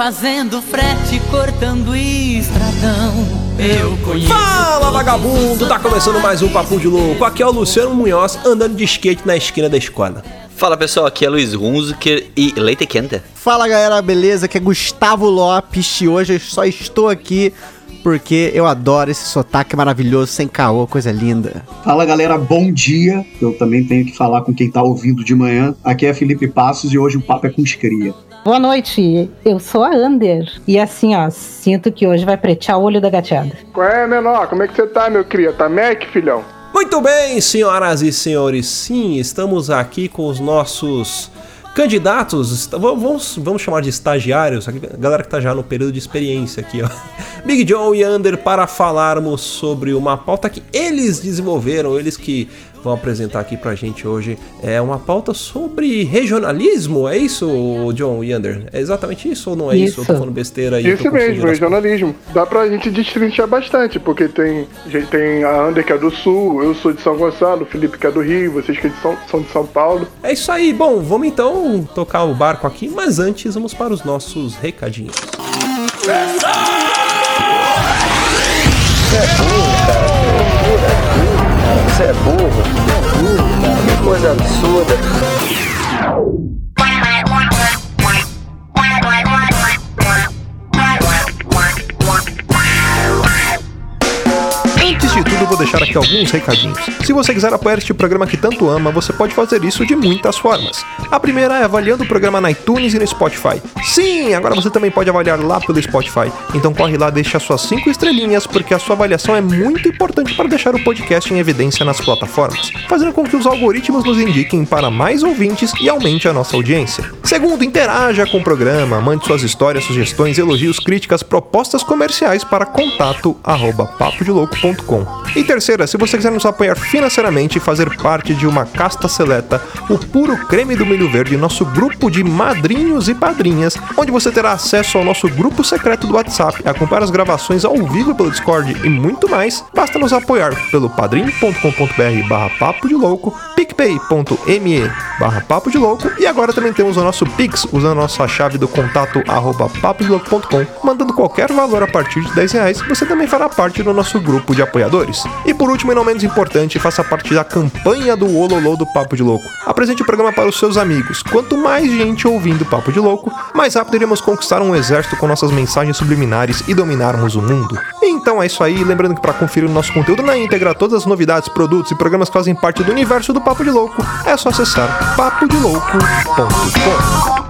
fazendo frete, cortando estradão. Eu conheço. Fala vagabundo, tá começando mais um Papo de Louco. Aqui é o Luciano Munhoz andando de skate na esquina da escola. Fala pessoal, aqui é Luiz Hunziker e leite quente. Fala galera, beleza? Aqui é Gustavo Lopes e hoje eu só estou aqui porque eu adoro esse sotaque maravilhoso, sem caô, coisa linda. Fala galera, bom dia. Eu também tenho que falar com quem tá ouvindo de manhã. Aqui é Felipe Passos e hoje o papo é com escria. Boa noite, eu sou a Ander. E assim, ó, sinto que hoje vai pretear o olho da gateada. Qual é, menor? Como é que você tá, meu cria? Tá Mac, filhão? Muito bem, senhoras e senhores, sim, estamos aqui com os nossos candidatos, vamos, vamos chamar de estagiários, a galera que tá já no período de experiência aqui, ó. Big John e Ander para falarmos sobre uma pauta que eles desenvolveram, eles que vão apresentar aqui pra gente hoje é uma pauta sobre regionalismo. É isso, John Yander? É exatamente isso ou não é isso? isso? Eu tô falando besteira aí. Isso mesmo, regionalismo. Dá pra gente destrinchar bastante, porque tem, tem a Ander que é do Sul, eu sou de São Gonçalo, o Felipe que é do Rio, vocês que são, são de São Paulo. É isso aí. Bom, vamos então tocar o barco aqui, mas antes vamos para os nossos recadinhos. Você é burro, é burro. É burro, cara. Que coisa absurda. Vou deixar aqui alguns recadinhos. Se você quiser apoiar este programa que tanto ama, você pode fazer isso de muitas formas. A primeira é avaliando o programa na iTunes e no Spotify. Sim, agora você também pode avaliar lá pelo Spotify. Então corre lá, deixa suas 5 estrelinhas, porque a sua avaliação é muito importante para deixar o podcast em evidência nas plataformas, fazendo com que os algoritmos nos indiquem para mais ouvintes e aumente a nossa audiência. Segundo, interaja com o programa, mande suas histórias, sugestões, elogios, críticas, propostas comerciais para contato arroba papodelouco.com e terceira, se você quiser nos apoiar financeiramente e fazer parte de uma casta seleta, o puro creme do milho verde, nosso grupo de madrinhos e padrinhas, onde você terá acesso ao nosso grupo secreto do WhatsApp, acompanhar as gravações ao vivo pelo Discord e muito mais, basta nos apoiar pelo padrim.com.br barra papo de louco, picpay.me barra papo de louco e agora também temos o nosso Pix usando a nossa chave do contato arroba papodelouco.com, mandando qualquer valor a partir de 10 reais, você também fará parte do nosso grupo de apoiadores apoiadores. E por último, e não menos importante, faça parte da campanha do Ololô do Papo de Louco. Apresente o programa para os seus amigos. Quanto mais gente ouvindo Papo de Louco, mais rápido iremos conquistar um exército com nossas mensagens subliminares e dominarmos o mundo. Então é isso aí, lembrando que para conferir o nosso conteúdo na íntegra, todas as novidades, produtos e programas que fazem parte do universo do Papo de Louco, é só acessar papodelouco.com.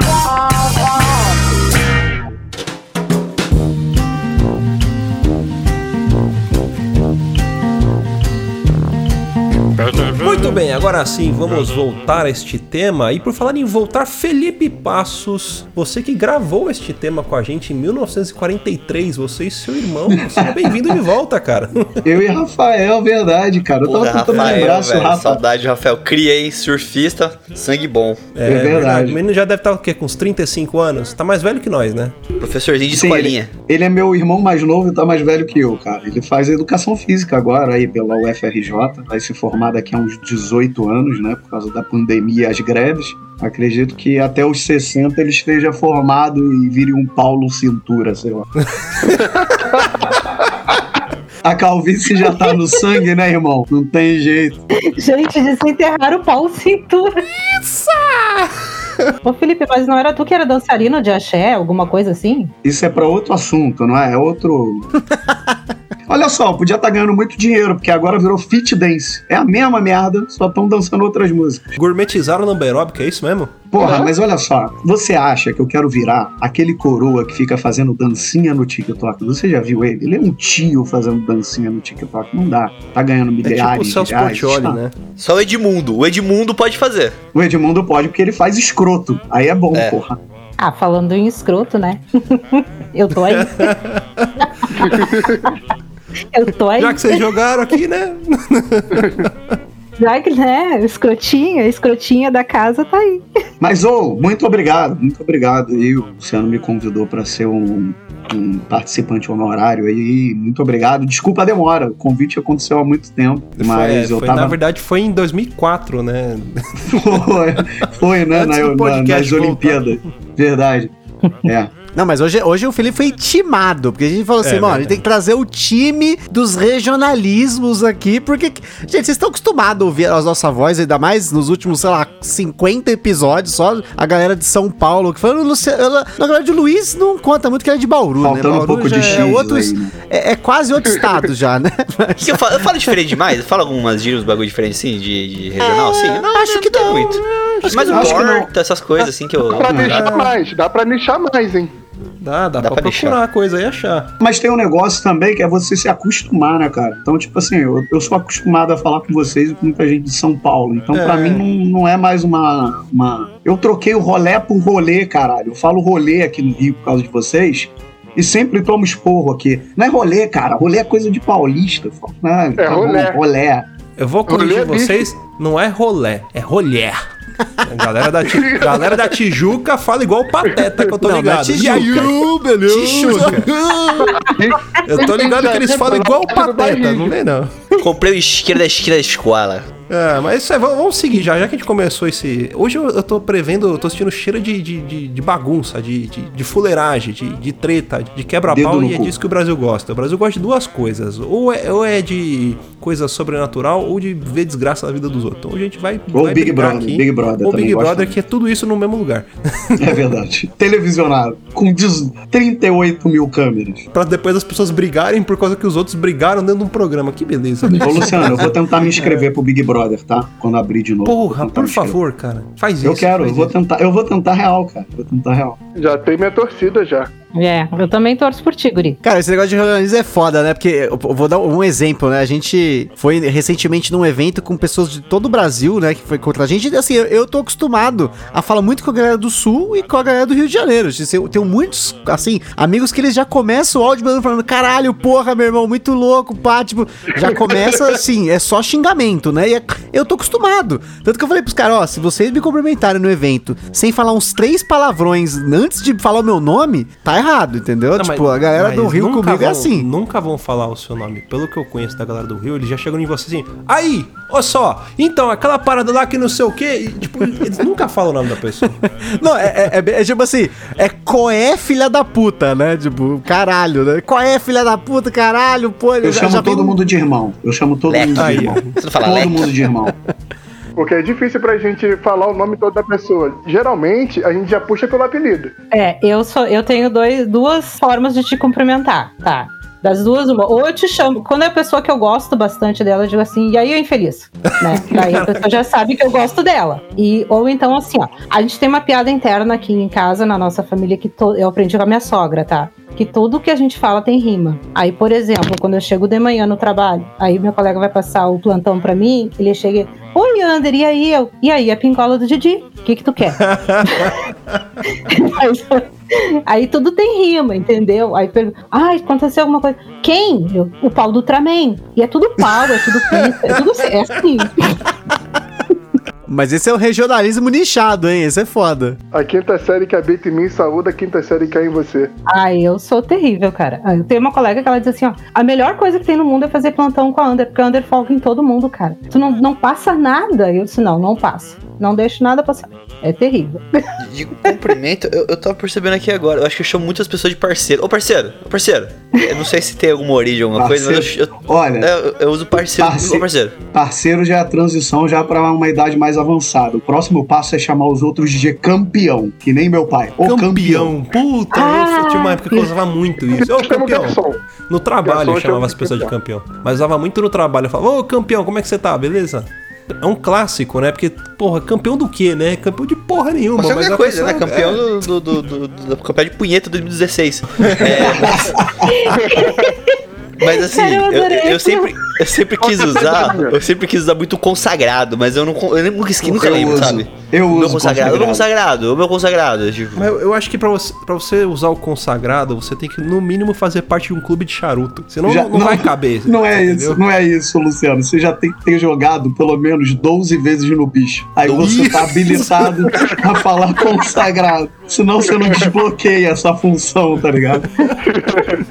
Muito bem, agora sim, vamos voltar a este tema. E por falar em voltar, Felipe Passos, você que gravou este tema com a gente em 1943, você e seu irmão, seja bem-vindo de volta, cara. Eu e Rafael, verdade, cara. Eu tava Porra, tentando Rafael, lembrar se o Rafa... Saudade, Rafael. Criei surfista, sangue bom. É, é verdade. O menino já deve estar o quê? Com uns 35 anos? Tá mais velho que nós, né? Professorzinho de Sim, escolinha. Ele, ele, é meu irmão mais novo e tá mais velho que eu, cara. Ele faz educação física agora aí pela UFRJ, vai se formar daqui a uns 18 anos, né? Por causa da pandemia e as greves. Acredito que até os 60 ele esteja formado e vire um Paulo Cintura, sei lá. A calvície já tá no sangue, né, irmão? Não tem jeito. Gente, desenterrar o Paulo Cintura. Isso! Ô Felipe, mas não era tu que era dançarino de axé, alguma coisa assim? Isso é para outro assunto, não é? É outro. Olha só, podia estar tá ganhando muito dinheiro, porque agora virou fit dance. É a mesma merda, só estão dançando outras músicas. Gourmetizaram o aeróbica, é isso mesmo? Porra, mas olha só, você acha que eu quero virar aquele coroa que fica fazendo dancinha no TikTok? Você já viu ele? Ele é um tio fazendo dancinha no TikTok. Não dá. Tá ganhando milhares é tipo o Celso Portioli, tá? né? Só o Edmundo. O Edmundo pode fazer. O Edmundo pode porque ele faz escroto. Aí é bom, é. porra. Ah, falando em escroto, né? eu tô aí. Eu tô aí. Já que vocês jogaram aqui, né? Já que, né, escrotinha, escrotinha da casa tá aí. Mas, ô, muito obrigado, muito obrigado. E o Luciano me convidou para ser um, um participante honorário aí. Muito obrigado. Desculpa a demora, o convite aconteceu há muito tempo, mas foi, eu foi, tava. Na verdade, foi em 2004, né? foi, foi, né? Na, na, podcast nas voltar. Olimpíadas. Verdade. É. Não, mas hoje, hoje o Felipe foi intimado, porque a gente falou assim, É, mano, a gente tem que trazer o time dos regionalismos aqui, porque, gente, vocês estão acostumados a ouvir a nossa voz, ainda mais nos últimos, sei lá, 50 episódios, só a galera de São Paulo, que falando, Luciano, na verdade o Luiz não conta muito que ele é de Bauru, Faltando né? um Bauru pouco de já X é, outros, aí, né? é, é quase outro estado já, né? Mas- eu, falo, eu falo diferente demais? Eu falo algumas gírias, bagulho diferente assim, de, de regional, assim? Não, acho que tem não, muito. Mas o Acho que não. porta, essas coisas assim que eu. Dá pra Não, nichar mais, dá pra nichar mais, hein? Dá, dá, Dá pra, pra procurar a coisa e achar. Mas tem um negócio também que é você se acostumar, né, cara? Então, tipo assim, eu, eu sou acostumado a falar com vocês e com muita gente de São Paulo. Então, É. pra mim, não, não é mais uma, uma. Eu troquei o rolé por rolê, caralho. Eu falo rolê aqui no Rio por causa de vocês. E sempre tomo esporro aqui. Não é rolê, cara. Rolê é coisa de paulista. Eu falo, "Ah, tá bom, rolé." rolé. Eu vou corrigir Rolê é bicho. vocês, não é rolé, é rolher. A galera da, Ti- galera da Tijuca fala igual o Pateta, que eu tô Não, ligado. não é Tijuca. Ô, beleza? Tijuca. Eu tô ligado que eles falam igual o Pateta, não vem não. Comprei o isqueiro da esquina da escola. É, mas isso aí, vamos seguir já, já que a gente começou esse. Hoje eu, eu tô prevendo, eu tô sentindo cheiro de, de, de, de bagunça, de, de, de fuleiragem, de, de treta, de quebra-pau, e é cu. disso que o Brasil gosta. O Brasil gosta de duas coisas: ou é, ou é de coisa sobrenatural, ou de ver desgraça na vida dos outros. Então a gente vai. Ou vai Big Brother, Big Brother Ou também Big Brother, que é tudo isso no mesmo lugar. É verdade. Televisionado. Com 10 38 mil câmeras. pra depois as pessoas brigarem por causa que os outros brigaram dentro de um programa. Que beleza, né? Ô, Luciano, eu vou tentar me inscrever pro Big Brother, tá? Quando abrir de novo. Porra, por favor, cara. Faz isso. Eu quero, eu vou isso. tentar, eu vou tentar real, cara. Vou tentar real. Já tem minha torcida já. É, eu também torço por ti, Guri. Cara, esse negócio de regionalismo é foda, né? Porque eu vou dar um exemplo, né? A gente foi recentemente num evento com pessoas de todo o Brasil, né? Que foi contra a gente. E assim, eu, eu tô acostumado a falar muito com a galera do Sul e com a galera do Rio de Janeiro. Assim, Eu tenho muitos, assim, amigos que eles já começam o áudio falando: caralho, porra, meu irmão, muito louco, pá. Tipo, já começa assim, é só xingamento, né? E é- eu tô acostumado. Tanto que eu falei pros caras: ó, se vocês me cumprimentarem no evento sem falar uns três palavrões antes de falar o meu nome, tá errado, entendeu? Não, tipo, mas- a galera do Rio comigo é vão- assim. Nunca vão falar o seu nome. Pelo que eu conheço da galera do Rio, eles já chegam em você assim. Aí, ó só, então, aquela parada lá que não sei o quê. e, tipo, eles nunca falam o nome da pessoa. Não, é, é- é- é tipo assim, é coé filha da puta, né? Tipo, caralho, né? Coé filha da puta, caralho, pô. Eu já- chamo já todo vem- mundo de irmão. Eu chamo todo Leque. mundo de irmão. Você não fala todo leque? mundo de irmão. Porque é difícil pra gente falar o nome todo da pessoa. Geralmente, a gente já puxa pelo apelido. É, eu sou, eu tenho dois, duas formas de te cumprimentar, tá? Das duas, uma. Ou eu te chamo. Quando é a pessoa que eu gosto bastante dela, eu digo assim, e aí, infeliz? Né? Daí a pessoa já sabe que eu gosto dela. E, ou então, assim, ó. A gente tem uma piada interna aqui em casa, na nossa família, que to- eu aprendi com a minha sogra, tá? Que tudo que a gente fala tem rima. Aí, por exemplo, quando eu chego de manhã no trabalho, aí meu colega vai passar o plantão pra mim, ele chega. Oi, Ander, e aí eu? E aí, a pincola do Didi? O que que tu quer? Aí, tudo tem rima, entendeu? Aí pergunta, ah, aconteceu alguma coisa. Quem? O pau do Ultraman. E é tudo pau, é tudo pizza, é tudo é assim. Mas esse é o regionalismo nichado, hein? Esse é foda. A quinta série que habita em mim saúda, a quinta série que cai em você. Ai, eu sou terrível, cara. Ah, Eu tenho uma colega que ela diz assim, ó, a melhor coisa que tem no mundo é fazer plantão com a Under, porque a Under folga em todo mundo, cara. Tu não, não passa nada. Eu disse, não, não passa. Não deixo nada passar. É terrível. De cumprimento, eu, eu tava percebendo aqui agora. Eu acho que eu chamo muitas pessoas de parceiro. Ô, parceiro, ô, parceiro. Eu não sei se tem alguma origem, alguma coisa, mas eu, eu, Olha, eu, eu uso parceiro. Parce- Ô, parceiro. parceiro já é a transição já para uma idade mais avançada. O próximo passo é chamar os outros de campeão, que nem meu pai. Ô campeão. Campeão. Puta, Ah, eu tinha uma época que eu usava muito isso. Ô, Eu chamo campeão. No trabalho eu chamava chama as pessoas de campeão. Mas usava muito no trabalho. Eu falava, ô campeão, como é que você tá? Beleza? É um clássico, né? Porque, porra, campeão do quê, né? Campeão de porra nenhuma. Ser mas qualquer a coisa, né? Campeão é. do, do, do, do, do campeão de punheta 2016. É, mas, mas assim, Cara, eu eu, eu isso. sempre, eu sempre quis usar. Eu sempre quis usar muito consagrado, mas eu não. Eu nunca, esque- nunca Eu lembro, uso. sabe? Eu O meu uso consagrado. O meu consagrado. O meu consagrado. Tipo, Mas eu, eu acho que pra você, pra você usar o consagrado, você tem que, no mínimo, fazer parte de um clube de charuto. Senão Já- não, não vai caber. Não é entendeu? isso, não é isso, Luciano. Você já tem que ter jogado pelo menos 12 vezes no bicho. Aí você tá habilitado a falar consagrado. Senão você não desbloqueia essa função, tá ligado?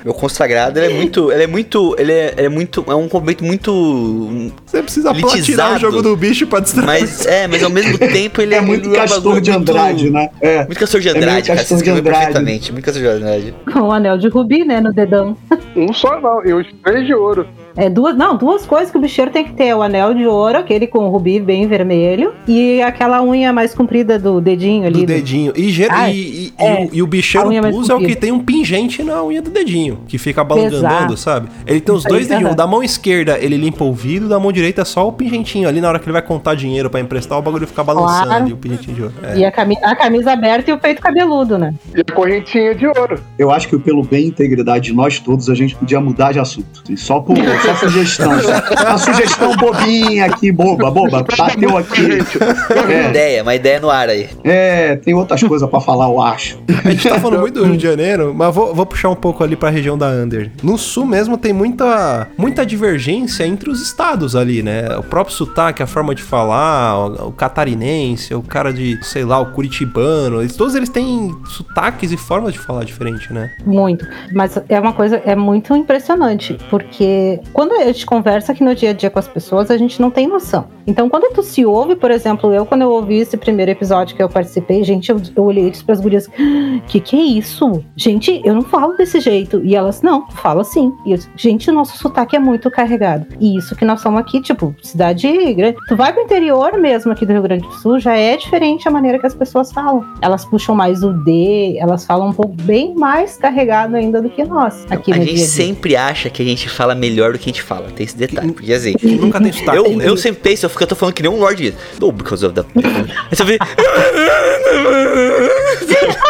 meu consagrado, ele é muito. Ele é muito. Ele é, ele é muito. É um convento muito. Você precisa platinar o jogo do bicho pra distrair. Mas é, mas ao mesmo tempo ele É muito ele um Castor de muito- Andrade, né? É. Muito Castor de É Andrade, cara. Você Castor de Andrade. perfeitamente. Muito Castor de Andrade. Com o anel de rubi, né, no dedão. Um só não, e os três de ouro. É duas, não, duas coisas que o bicheiro tem que ter: o anel de ouro, aquele com o rubi bem vermelho, e aquela unha mais comprida do dedinho ali. do dedinho. E, ger- Ah, e, e- é. e o, e o bicheiro pus é o que tem um pingente na unha do dedinho, que fica balangandando, Exato. sabe? Ele tem os dois dedinhos. aham. Da mão esquerda ele limpa o vidro, da mão direita só o pingentinho. Ali na hora que ele vai contar dinheiro pra emprestar, o bagulho fica balançando Claro. ali, o pingentinho de ouro. É. E a, cami a camisa aberta e o peito cabeludo, né? E a correntinha de ouro. Eu acho que pelo bem e integridade de nós todos, a gente podia mudar de assunto. assim, Só por só sugestão. Uma sugestão bobinha aqui, boba, boba. Bateu aqui. É, Ideia, uma ideia no ar aí. é, tem outras coisas pra falar, eu acho. A gente tá falando muito do Rio de Janeiro, mas vou, vou puxar um pouco ali pra região da Under. No sul mesmo tem muita, muita divergência entre os estados ali, né? O próprio sotaque, a forma de falar, o, o catarinense, o cara de, sei lá, o curitibano. Eles, todos eles têm sotaques e formas de falar diferente, né? Muito. Mas é uma coisa, é muito impressionante, porque quando a gente conversa aqui no dia a dia com as pessoas, a gente não tem noção. Então, quando tu se ouve, por exemplo, eu, quando eu ouvi esse primeiro episódio que eu participei, gente, eu, eu olhei isso pras gurias, "Ah, que que é isso? Gente, eu não falo desse jeito. E elas, não, fala assim. E eu, gente, o nosso sotaque é muito carregado. E isso que nós somos aqui, tipo, cidade grande. Tu vai pro interior mesmo aqui do Rio Grande do Sul, já é diferente a maneira que as pessoas falam. Elas puxam mais o D, elas falam um pouco bem mais carregado ainda do que nós aqui a gente dia a dia. sempre acha que a gente fala melhor do que a gente fala. Tem esse detalhe. Porque assim, Nunca tem sotaque. eu, eu sempre penso, eu, fico, eu tô falando que nem um Lorde. No, because of the. Aí você vê.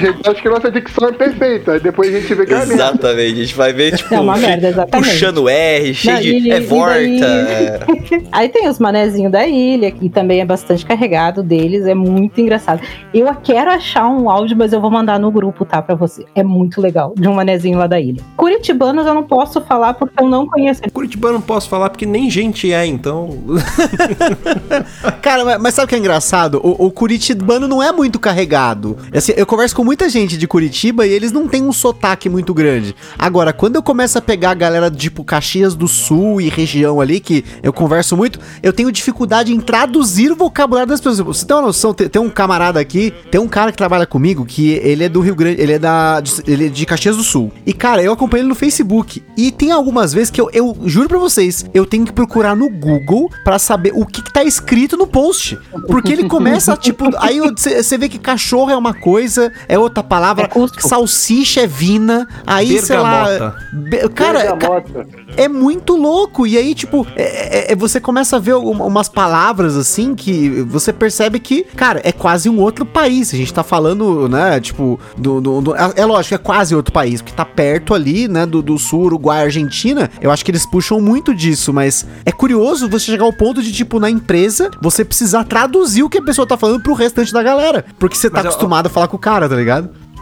Gente, acho que nossa dicção é perfeita. Depois a gente vê que é. Exatamente, a gente vai ver, tipo, É merda, exatamente. puxando R, cheio Não, de. e- é vorta. daí- Aí tem os manezinhos da ilha, que também é bastante carregado deles, é muito engraçado. Eu quero achar um áudio, mas eu vou mandar no grupo, tá, pra você. É muito legal, de um manezinho lá da ilha. Curitibanos eu não posso falar porque eu não conheço. Curitibano não posso falar porque nem gente é, então. Cara, mas, mas sabe o que é engraçado? O, o curitibano não é muito carregado. Assim, eu converso com muita gente de Curitiba e eles não têm um sotaque muito grande. Agora, quando eu começo a pegar a galera tipo Caxias do Sul e região ali, que eu converso muito, eu tenho dificuldade em traduzir o vocabulário das pessoas. Você tem uma noção? Tem, tem um camarada aqui, tem um cara que trabalha comigo que ele é do Rio Grande, ele é da de, ele é de Caxias do Sul. E cara, eu acompanho ele no Facebook. E tem algumas vezes que eu, eu juro pra vocês, eu tenho que procurar no Google pra saber o que, que tá escrito no post. Porque ele começa, tipo, aí você vê que cachorro é uma coisa, é outra palavra, É salsicha é vina, aí, sei lá. Bergamota. be- Cara, ca- Bergamota. é muito louco. E aí, tipo, é- é- é- você começa a ver um- umas palavras assim que você percebe que, cara, é quase um outro país. A gente tá falando, né, tipo, do. do- do- é é lógico, é quase outro país, porque tá perto ali, né, do, do sul, Uruguai, Argentina. Eu acho que eles puxam muito disso, mas é curioso você chegar ao ponto de, tipo, na empresa, você precisar traduzir o que a pessoa tá falando pro restante da galera. Porque você tá Mas eu- acostumado a falar com o cara, tá ligado?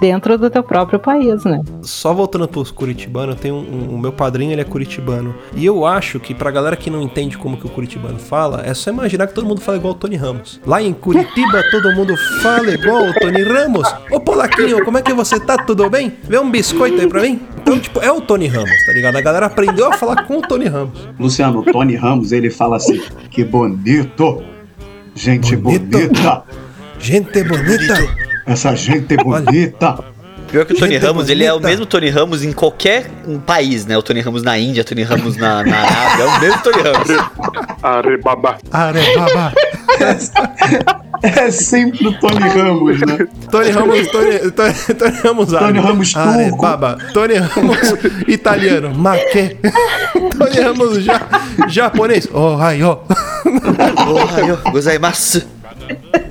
Dentro do teu próprio país, né? Só voltando pros curitibanos, eu tenho um, um- o meu padrinho, ele é curitibano. E eu acho que pra galera que não entende como que o curitibano fala, é só imaginar que todo mundo fala igual o Tony Ramos. Lá em Curitiba, todo mundo fala igual o Tony Ramos. Ô, Polaquinho, como é que você tá? Tudo bem? Vê um biscoito aí pra mim? Então, tipo, é o Tony Ramos, tá ligado? A galera aprendeu a falar com o Tony Ramos. Luciano, o Tony Ramos, ele fala assim: que bonito, gente Bonito. bonita, Gente bonita. Essa gente bonita. Pior que o Tony Gente Ramos, ele é o mesmo Tony Ramos em qualquer país, né? O Tony Ramos na Índia, o Tony Ramos na, na Arábia, é o mesmo Tony Ramos. Arebaba. Arebaba. É sempre o Tony Ramos, né? Tony Ramos, Tony, Tony, Tony Ramos árabe. Tony Ramos turco. Arebaba. Tony Ramos italiano. Maque. Tony Ramos ja, japonês. Oh, ai, oh. Ohio, gozaimasu.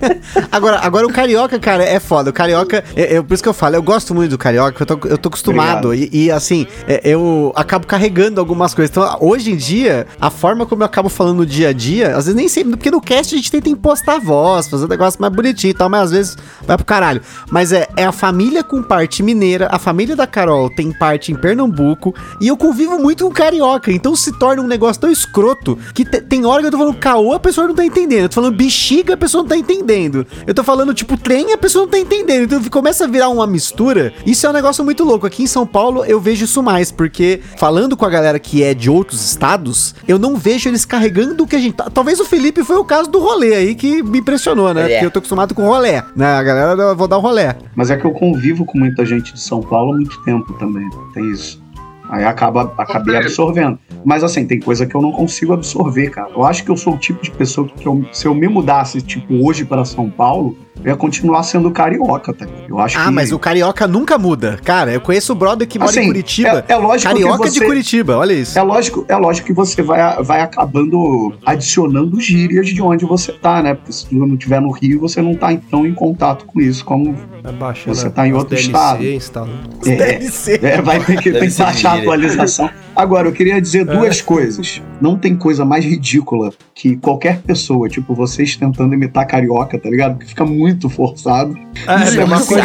Agora, agora o carioca, cara, é foda. O carioca, é, é por isso que eu falo, eu gosto muito do carioca, eu tô, eu tô acostumado. E, e, assim, é, eu acabo carregando algumas coisas. Então, hoje em dia, a forma como eu acabo falando no dia a dia, às vezes nem sempre, porque no cast a gente tenta impostar a voz, fazer um negócio mais bonitinho e tal, mas às vezes vai pro caralho. Mas é, é a família com parte mineira, a família da Carol tem parte em Pernambuco, e eu convivo muito com carioca, então se torna um negócio tão escroto que te- tem hora que eu tô falando caô, a pessoa não tá entendendo. Eu tô falando bexiga, a pessoa não tá entendendo. Eu tô falando, tipo, trem, a pessoa não tá entendendo. Então começa a virar uma mistura. Isso é um negócio muito louco. Aqui em São Paulo eu vejo isso mais, porque falando com a galera que é de outros estados, eu não vejo eles carregando o que a gente tá. Talvez o Felipe foi o caso do rolê aí que me impressionou, né? É. Porque eu tô acostumado com rolé. Né? A galera, eu vou dar um rolé. Mas é que eu convivo com muita gente de São Paulo há muito tempo também. Tem isso. Aí acaba, acabei absorvendo. Mas assim, tem coisa que eu não consigo absorver, cara. Eu acho que eu sou o tipo de pessoa que eu- se eu me mudasse, tipo, hoje para São Paulo, eu ia continuar sendo carioca, tá? Eu acho Ah, que. mas o carioca nunca muda. Cara, eu conheço o brother que mora em Assim, Curitiba. é- é lógico que carioca de você- Curitiba, olha isso. É lógico, é lógico que você vai, vai acabando adicionando gírias de onde você tá, né? Porque se tu não estiver no Rio, você não tá então em contato com isso, como baixando Você tá em outro DLC, estado. instalando. é, Deve ser. É, vai ter que, que baixar a atualização. Agora, eu queria dizer duas coisas. Não tem coisa mais ridícula que qualquer pessoa, tipo vocês tentando imitar carioca, tá ligado? Que fica muito forçado. É, Isso é uma coisa.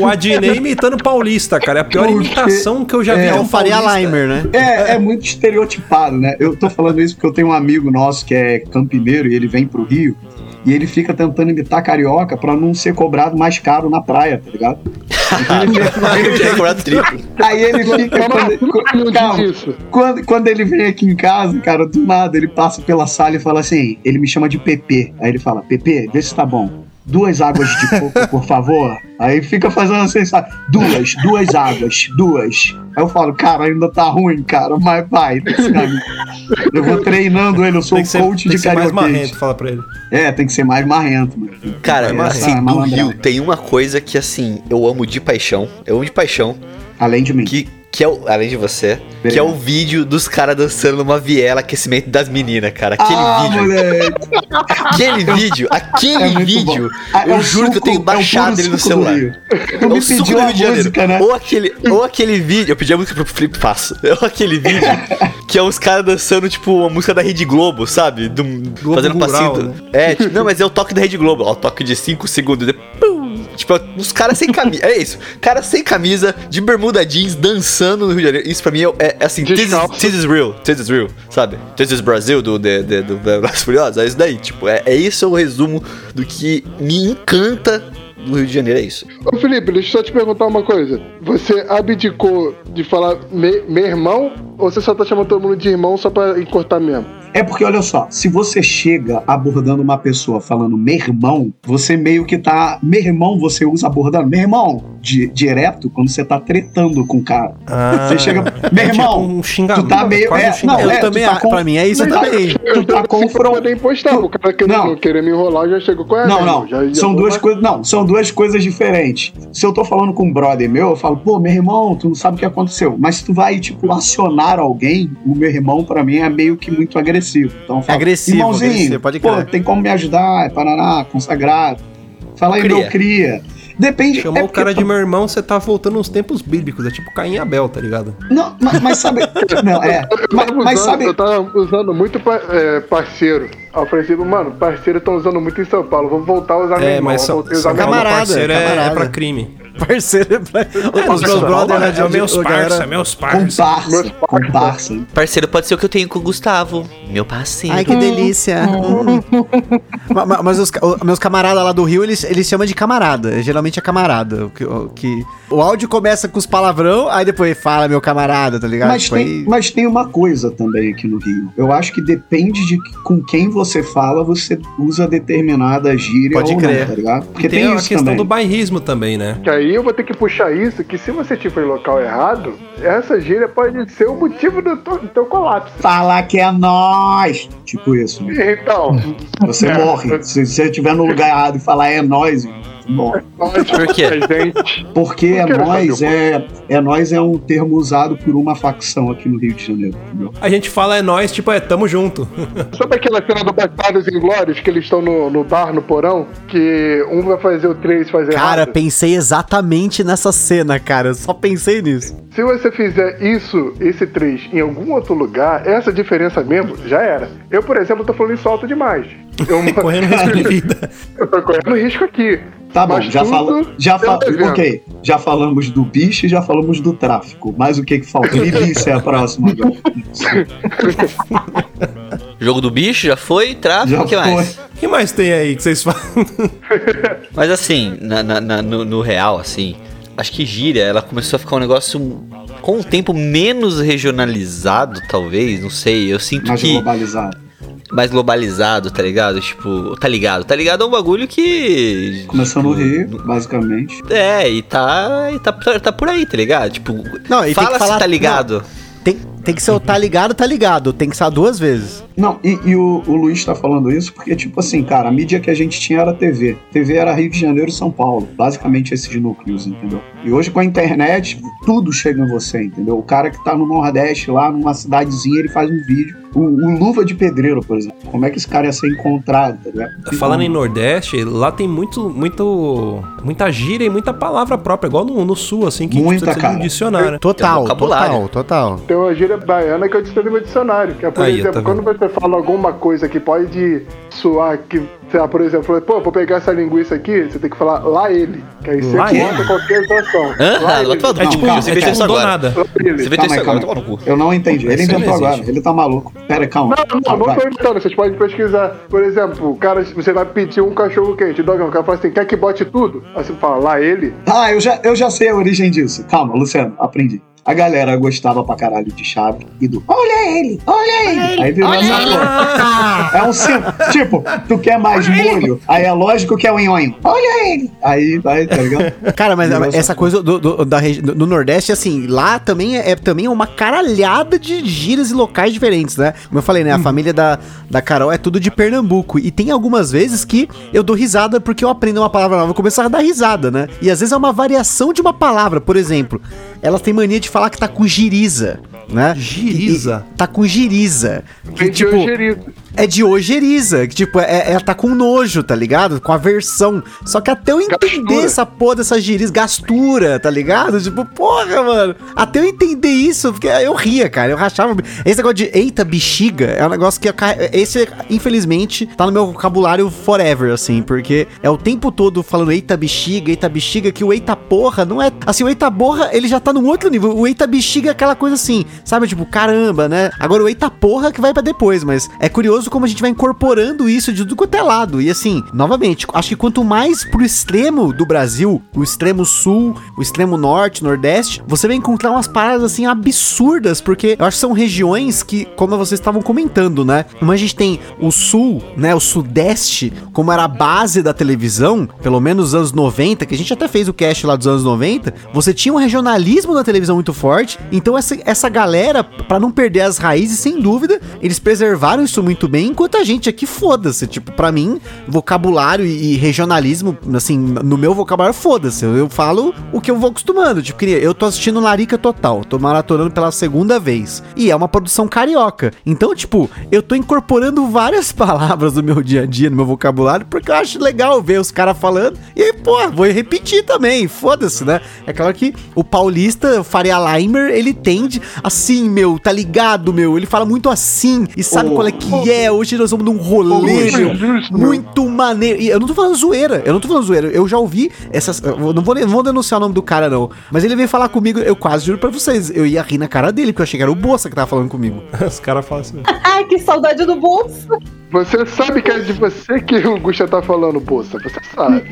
O Adnei imitando paulista, cara. É a pior Porque- imitação que eu já vi. É um Faria. Limer, né? É, é muito estereotipado, né? Eu tô falando isso porque eu tenho um amigo nosso que é campineiro e ele vem pro Rio e ele fica tentando imitar carioca pra não ser cobrado mais caro na praia, tá ligado? Então ele fica- ele. Aí ele fica. Quando, calma, isso. quando, quando ele vem aqui em casa, cara, do nada, ele passa pela sala e fala assim: ele me chama de PP. Aí ele fala: PP, vê se tá bom. Duas águas de coco, por favor. Aí fica fazendo assim, sabe? Duas, duas águas, duas. Aí eu falo, cara, ainda tá ruim, cara, mas vai, sabe? Eu vou treinando ele, eu sou Tem ser, coach tem de que ser mais marrento, fala pra ele. É, tem que ser mais marrento, mano. Cara, Vai, assim, vai, no. Rio tem uma coisa que, assim, eu amo de paixão. Eu amo de paixão. Além de mim. Que, que é o, além de você, que é o vídeo dos caras dançando numa viela, aquecimento das meninas, cara. Aquele ah, vídeo. moleque. Aquele vídeo, aquele É vídeo, bom. Ah, é eu o juro que eu suco- tenho é baixado puro ele no suco do celular. É me o suco pediu do a Rio de Janeiro. música, né? Ou aquele, ou aquele vídeo. Eu pedi a música pro Felipe Faço. Ou aquele vídeo que é os caras dançando, tipo, uma música da Rede Globo, sabe? Do, Globo fazendo Rural, passinho. né? É, tipo, não, mas é o toque da Rede Globo. Ó, o toque de 5 segundos. de pum. Tipo, os caras sem camisa. É isso. Caras sem camisa, de bermuda jeans, dançando no Rio de Janeiro. Isso pra mim é, é assim, this is, this is real. This is real, sabe? This is Brasil do, de, de, do e Furiosos. É isso daí. Tipo, é, é isso o resumo do que me encanta do Rio de Janeiro. É isso. Ô Felipe, deixa eu só te perguntar uma coisa. Você abdicou de falar me- meu irmão ou você só tá chamando todo mundo de irmão só pra encurtar mesmo? É porque, olha só, se você chega abordando uma pessoa falando meu irmão, você meio que tá. Meu irmão, você usa abordando meu irmão di- direto quando você tá tretando com o cara. Ah, Você chega, meu é tipo irmão, um xingamento, tu tá meio- é, um não, eu é, também, tá com- pra mim é isso Não, também. Tu tá Se confron- for nem postar, o cara querendo, Não. querendo me enrolar já chegou com ela. Não, não. Já, já são duas coisas. Não, são duas coisas diferentes. Se eu tô falando com um brother meu, eu falo, pô, meu irmão, tu não sabe o que aconteceu. Mas se tu vai, tipo, acionar alguém, o meu irmão, pra mim, é meio que muito agressivo. Então eu falo, agressivo, irmãozinho, agressivo, pode pô, tem como me ajudar, é Paraná, consagrado. Fala aí, Cria. meu cria. Depende. Chamou é o cara de meu irmão, você tá voltando uns tempos bíblicos. É tipo Caim e Abel, tá ligado? Não, mas, mas sabe. Não, é. Eu Mas, tava, mas usando, sabe. eu tava usando muito é, parceiro. Aí eu falei assim, mano, parceiro estão usando muito em São Paulo. Vou voltar a usar meu É, irmão. mas meu irmão. camarada, parceiro é, é camarada. pra crime. Parceiro é pra... Os meus brothers, né, é meus parça, meus parça. Comparsa. Parceiro pode ser o que eu tenho com o Gustavo, meu parceiro. Ai, que delícia. Hum. Ma- ma- Mas os ca- o- meus camaradas lá do Rio, eles, eles chamam de camarada. Geralmente é camarada. O que, o, que- o áudio começa com os palavrão, aí depois fala meu camarada, tá ligado? Mas Tipo, tem, aí- mas tem uma coisa também aqui no Rio. Eu acho que depende de com quem você fala, você usa determinada gíria Pode ou crer. não, tá ligado? Porque E tem, tem, a isso questão também. do bairrismo também, né? Que aí eu vou ter que puxar isso, que se você estiver em local errado, essa gíria pode ser o motivo do teu, do teu colapso. Falar que é nós. Tipo isso. né? Então, Você É. morre. Se você estiver no lugar errado e falar é nós, Nós. Por quê? Porque é nós é, é nós é um termo usado por uma facção aqui no Rio de Janeiro, entendeu? A gente fala é nós, tipo, é tamo junto. Sabe aquela cena do Bastardos Inglórios que eles estão no, no bar, no porão? Que um vai fazer o 3 fazer Cara, errado? pensei exatamente nessa cena, cara. Eu só pensei nisso. Se você fizer isso, esse 3, em algum outro lugar, essa diferença mesmo, já era. Eu, por exemplo, tô falando isso alto demais. Eu, Correndo risco de vida. eu tô correndo risco aqui. Tá bom, já fala, já pelo fa evento. OK. Já falamos do bicho e já falamos do tráfico. Mas o que que falta? Milícia é a próxima agora. Jogo do bicho já foi, tráfico, o que mais? foi. O que mais tem aí que vocês falam? Mas assim, na- na- na- no, no real, assim, acho que gíria, ela começou a ficar um negócio com o tempo menos regionalizado, talvez, não sei. Eu sinto Mais que globalizado. Mais globalizado, tá ligado? Tipo, tá ligado? Tá ligado é um bagulho que. Começou no Rio, basicamente. É, e tá, e tá, tá por aí, tá ligado? Tipo, Não, e tem fala que falar- se tá ligado. Tem, tem que ser o tá ligado, tá ligado. Tem que ser duas vezes. Não, e, e o, o Luiz tá falando isso porque, tipo assim, cara, a mídia que a gente tinha era TV. TV era Rio de Janeiro e São Paulo. Basicamente esses núcleos, entendeu? E hoje com a internet, tudo chega em você, entendeu? O cara que tá no Nordeste, lá numa cidadezinha, ele faz um vídeo. O, o Luva de Pedreiro, por exemplo. Como é que esse cara ia ser encontrado, tá ligado? Falando em Nordeste, lá tem muito, muito, muita gíria e muita palavra própria, igual no, no Sul, assim, que Muita, precisa de um cara. dicionário. Total, vocabulário. total, total. Tem uma gíria baiana que eu disse no meu dicionário. Que é, por Aí, exemplo, tá quando você fala alguma coisa que pode soar que, sei lá, por exemplo, pô, vou pegar essa linguiça aqui, você tem que falar lá ele. Que aí você Lá conta ele? qualquer situação. Hã? Lá Ah, ele. vai tomar É tipo, calma, você é tipo isso agora. Você Calma isso agora, calma toma no cu. Eu não entendi. Ele não inventou agora. Ele tá maluco. Pera, calma. Não, não, não tô. Vocês podem pesquisar. Por exemplo, o cara, você vai pedir um cachorro quente. Dogão, o cara fala assim: quer que bote tudo? Aí você fala, lá ele. Ah, eu já, eu já sei a origem disso. Calma, Luciano, aprendi. A galera gostava pra caralho de chave e do Olha ele, olha ele. Aí virou essa porra. É um simples. Tipo, tu quer mais molho? Aí é lógico que é o nhoinho. Olha ele. Aí vai, tá ligado? Cara, mas Virou essa coisa do, do- da do Nordeste, assim, lá também é, é também uma caralhada de gírias e locais diferentes, né? Como eu falei, né? A família da, da Carol é tudo de Pernambuco. E tem algumas vezes que eu dou risada porque eu aprendo uma palavra nova e começo a dar risada, né? E às vezes é uma variação de uma palavra. Por exemplo, elas têm mania de falar que tá com giriza, né? Giriza? E- e tá com giriza. Que, tipo, ojerizo. É de ojeriza, que tipo, é, ela tá com nojo, tá ligado? Com aversão. Só que até eu entender Gastura. essa porra dessa giriza, gastura, tá ligado? Tipo, porra, mano. Até eu entender isso, porque eu ria, cara, eu rachava. Esse negócio de eita bexiga é um negócio que eu, esse, infelizmente, tá no meu vocabulário forever, assim, porque é o tempo todo falando eita bexiga, eita bexiga, que o eita porra não é. Assim, o eita porra, ele já tá num outro nível. O eita bexiga é aquela coisa assim, sabe? Tipo, caramba, né? Agora o eita porra que vai pra depois, mas é curioso como a gente vai incorporando isso de tudo quanto é lado. E assim, novamente, acho que quanto mais pro extremo do Brasil, o extremo sul, o extremo norte, nordeste, você vai encontrar umas paradas assim absurdas, porque eu acho que são regiões que, como vocês estavam comentando, né? Como a gente tem o sul, né? O sudeste, como era a base da televisão, pelo menos nos anos 90, que a gente até fez o cast lá dos anos 90, você tinha um regionalismo na televisão muito forte. Então essa, essa galera, pra não perder as raízes, sem dúvida, eles preservaram isso muito bem, enquanto a gente aqui foda-se. Tipo, pra mim, vocabulário e, e regionalismo, assim, no meu vocabulário, foda-se. Eu, eu falo o que eu vou acostumando. Tipo, queria, eu tô assistindo Larica Total, tô maratonando pela segunda vez. E é uma produção carioca. Então, tipo, eu tô incorporando várias palavras do meu dia a dia no meu vocabulário, porque eu acho legal ver os caras falando. E aí, pô, vou repetir também. Foda-se, né? É claro que o paulista, Faria Limer, ele tende assim, meu, tá ligado, meu? Ele fala muito assim e sabe Ô, qual é que é. Hoje nós vamos num rolê, meu, muito maneiro. E eu não tô falando zoeira, eu não tô falando zoeira. Eu já ouvi essas. eu não vou, não vou denunciar o nome do cara, não. Mas ele veio falar comigo, eu quase juro pra vocês. Eu ia rir na cara dele, porque eu achei que era o Bolsa que tava falando comigo. Os caras falam assim. Ai, que saudade do bolso. Você sabe que é de você que o Gusta tá falando, poça. Você sabe.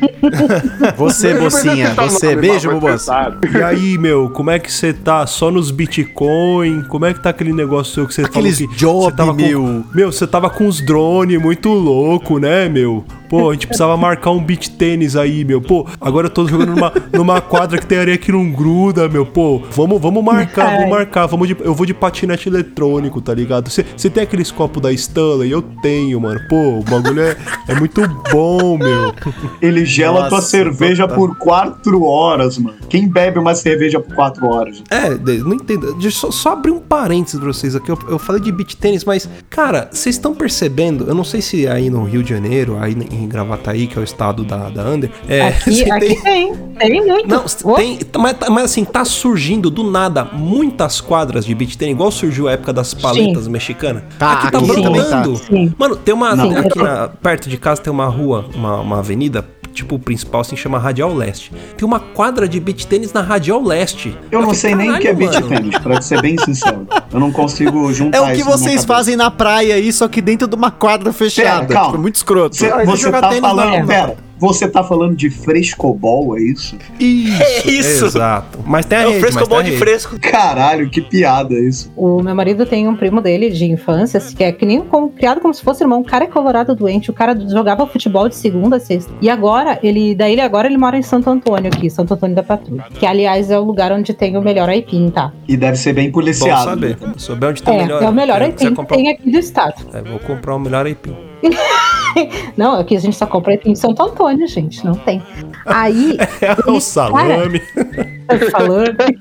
Você, citar você. nome, Beijo, sabe. E aí, meu, como é que você tá? Só nos Bitcoin? Como é que tá aquele negócio seu que você Aqueles falou que job, você tava meu. Com, meu, você tava com uns drones muito louco, né, meu? Pô, a gente precisava marcar um beat tênis aí, meu. Pô, agora eu tô jogando numa, numa quadra que tem areia que não gruda, meu. Pô, vamos, vamos marcar, vamos marcar. Vamos de, eu vou de patinete eletrônico, tá ligado? Você tem aqueles copos da Stanley? Eu tenho, mano. Pô, o bagulho é, é muito bom, meu. Ele gela tua Nossa, cerveja tá- por quatro horas, mano. Quem bebe uma cerveja por quatro horas? É, não entendo. Deixa eu só, só abrir um parênteses pra vocês aqui. Eu, eu falei de beat tênis, mas, cara, vocês estão percebendo? Eu não sei se aí no Rio de Janeiro, aí em Gravataí, que é o estado da, da Under, é, Aqui, aqui tem. tem, muito. Não, Oh, tem, mas, mas assim, tá surgindo do nada muitas quadras de beat tênis, igual surgiu a época das paletas mexicanas. Tá, aqui tá aqui também brotando. tá. Sim. Mano, tem uma. Não. aqui na- perto de casa tem uma rua, uma, uma avenida. Tipo, o principal assim chama Radial Leste. Tem uma quadra de beat tênis na Radial Leste. Eu não falei, sei nem o que é "Caralho, beat mano." tênis, pra ser bem sincero. Eu não consigo juntar É o que vocês fazem na praia aí, só que dentro de uma quadra fechada. Pera, calma. Tipo, muito escroto. Você, Ah, você tá falando. não. Pera, você tá falando de frescobol, é isso? Isso, É isso. Exato. Mas tem a É o rede, fresco mas tem bom a de rede. fresco. Caralho, que piada isso. O meu marido tem um primo dele de infância, que é que nem como, criado como se fosse irmão. O cara é colorado doente, o cara jogava futebol de segunda a sexta. E agora, ele, daí ele agora ele mora em Santo Antônio aqui, Santo Antônio da Patrulha. Que aliás é o lugar onde tem o melhor aipim, tá? E deve ser bem Bom policiado. saber. né? Souber onde tem É, o melhor. é o melhor é, aipim que comprar- tem aqui do estado. É, vou comprar o melhor aipim. Não, aqui a gente só compra em Santo Antônio, gente, não tem. Aí, É o salame. o salame.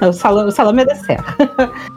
o salame, o salame é da serra.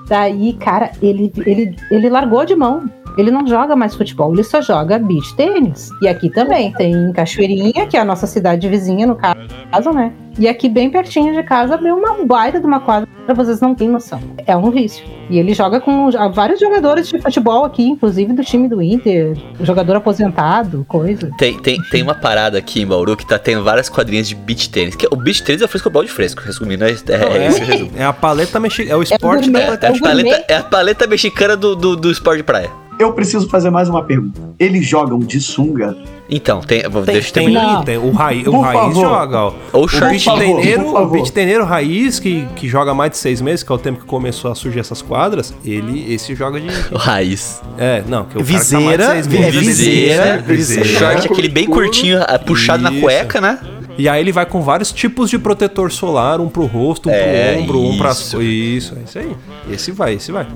Daí, cara, ele, ele, ele largou de mão. Ele não joga mais futebol, ele só joga beach tênis. E aqui também tem Cachoeirinha, que é a nossa cidade vizinha, no caso, né? E aqui, bem pertinho de casa, abriu uma baita de uma quadra, vocês não têm noção. É um vício. E ele joga com vários jogadores de futebol aqui, inclusive do time do Inter, jogador aposentado, coisa. Tem, tem, tem uma parada aqui em Bauru que tá tendo várias quadrinhas de beach tênis. Que o beach tênis é o frescobol de fresco, resumindo. É, é, Não, é esse o resumo. é, é a paleta mexicana. É o esporte gourmet. da É, paleta é a paleta, é a paleta mexicana do, do, do esporte de praia. Eu preciso fazer mais uma pergunta. Eles jogam de sunga? Então, tem, Tem, deixa eu tem, terminar. Não. tem o, raiz, o Por raiz favor. joga, ó. Ou O short. beat favor, teneiro, por o favor. beat teneiro raiz, que, que joga mais de seis meses, que é o tempo que começou a surgir essas quadras, ele, esse joga de... O raiz. É, não, que o Viseira, cara tá mais de seis é meses. viseira, viseira. Short aquele bem curtinho, puxado na Isso. cueca, né? E aí ele vai com vários tipos de protetor solar, um pro rosto, um É, pro ombro, um pra... isso. Isso, é isso aí. Esse vai, esse vai.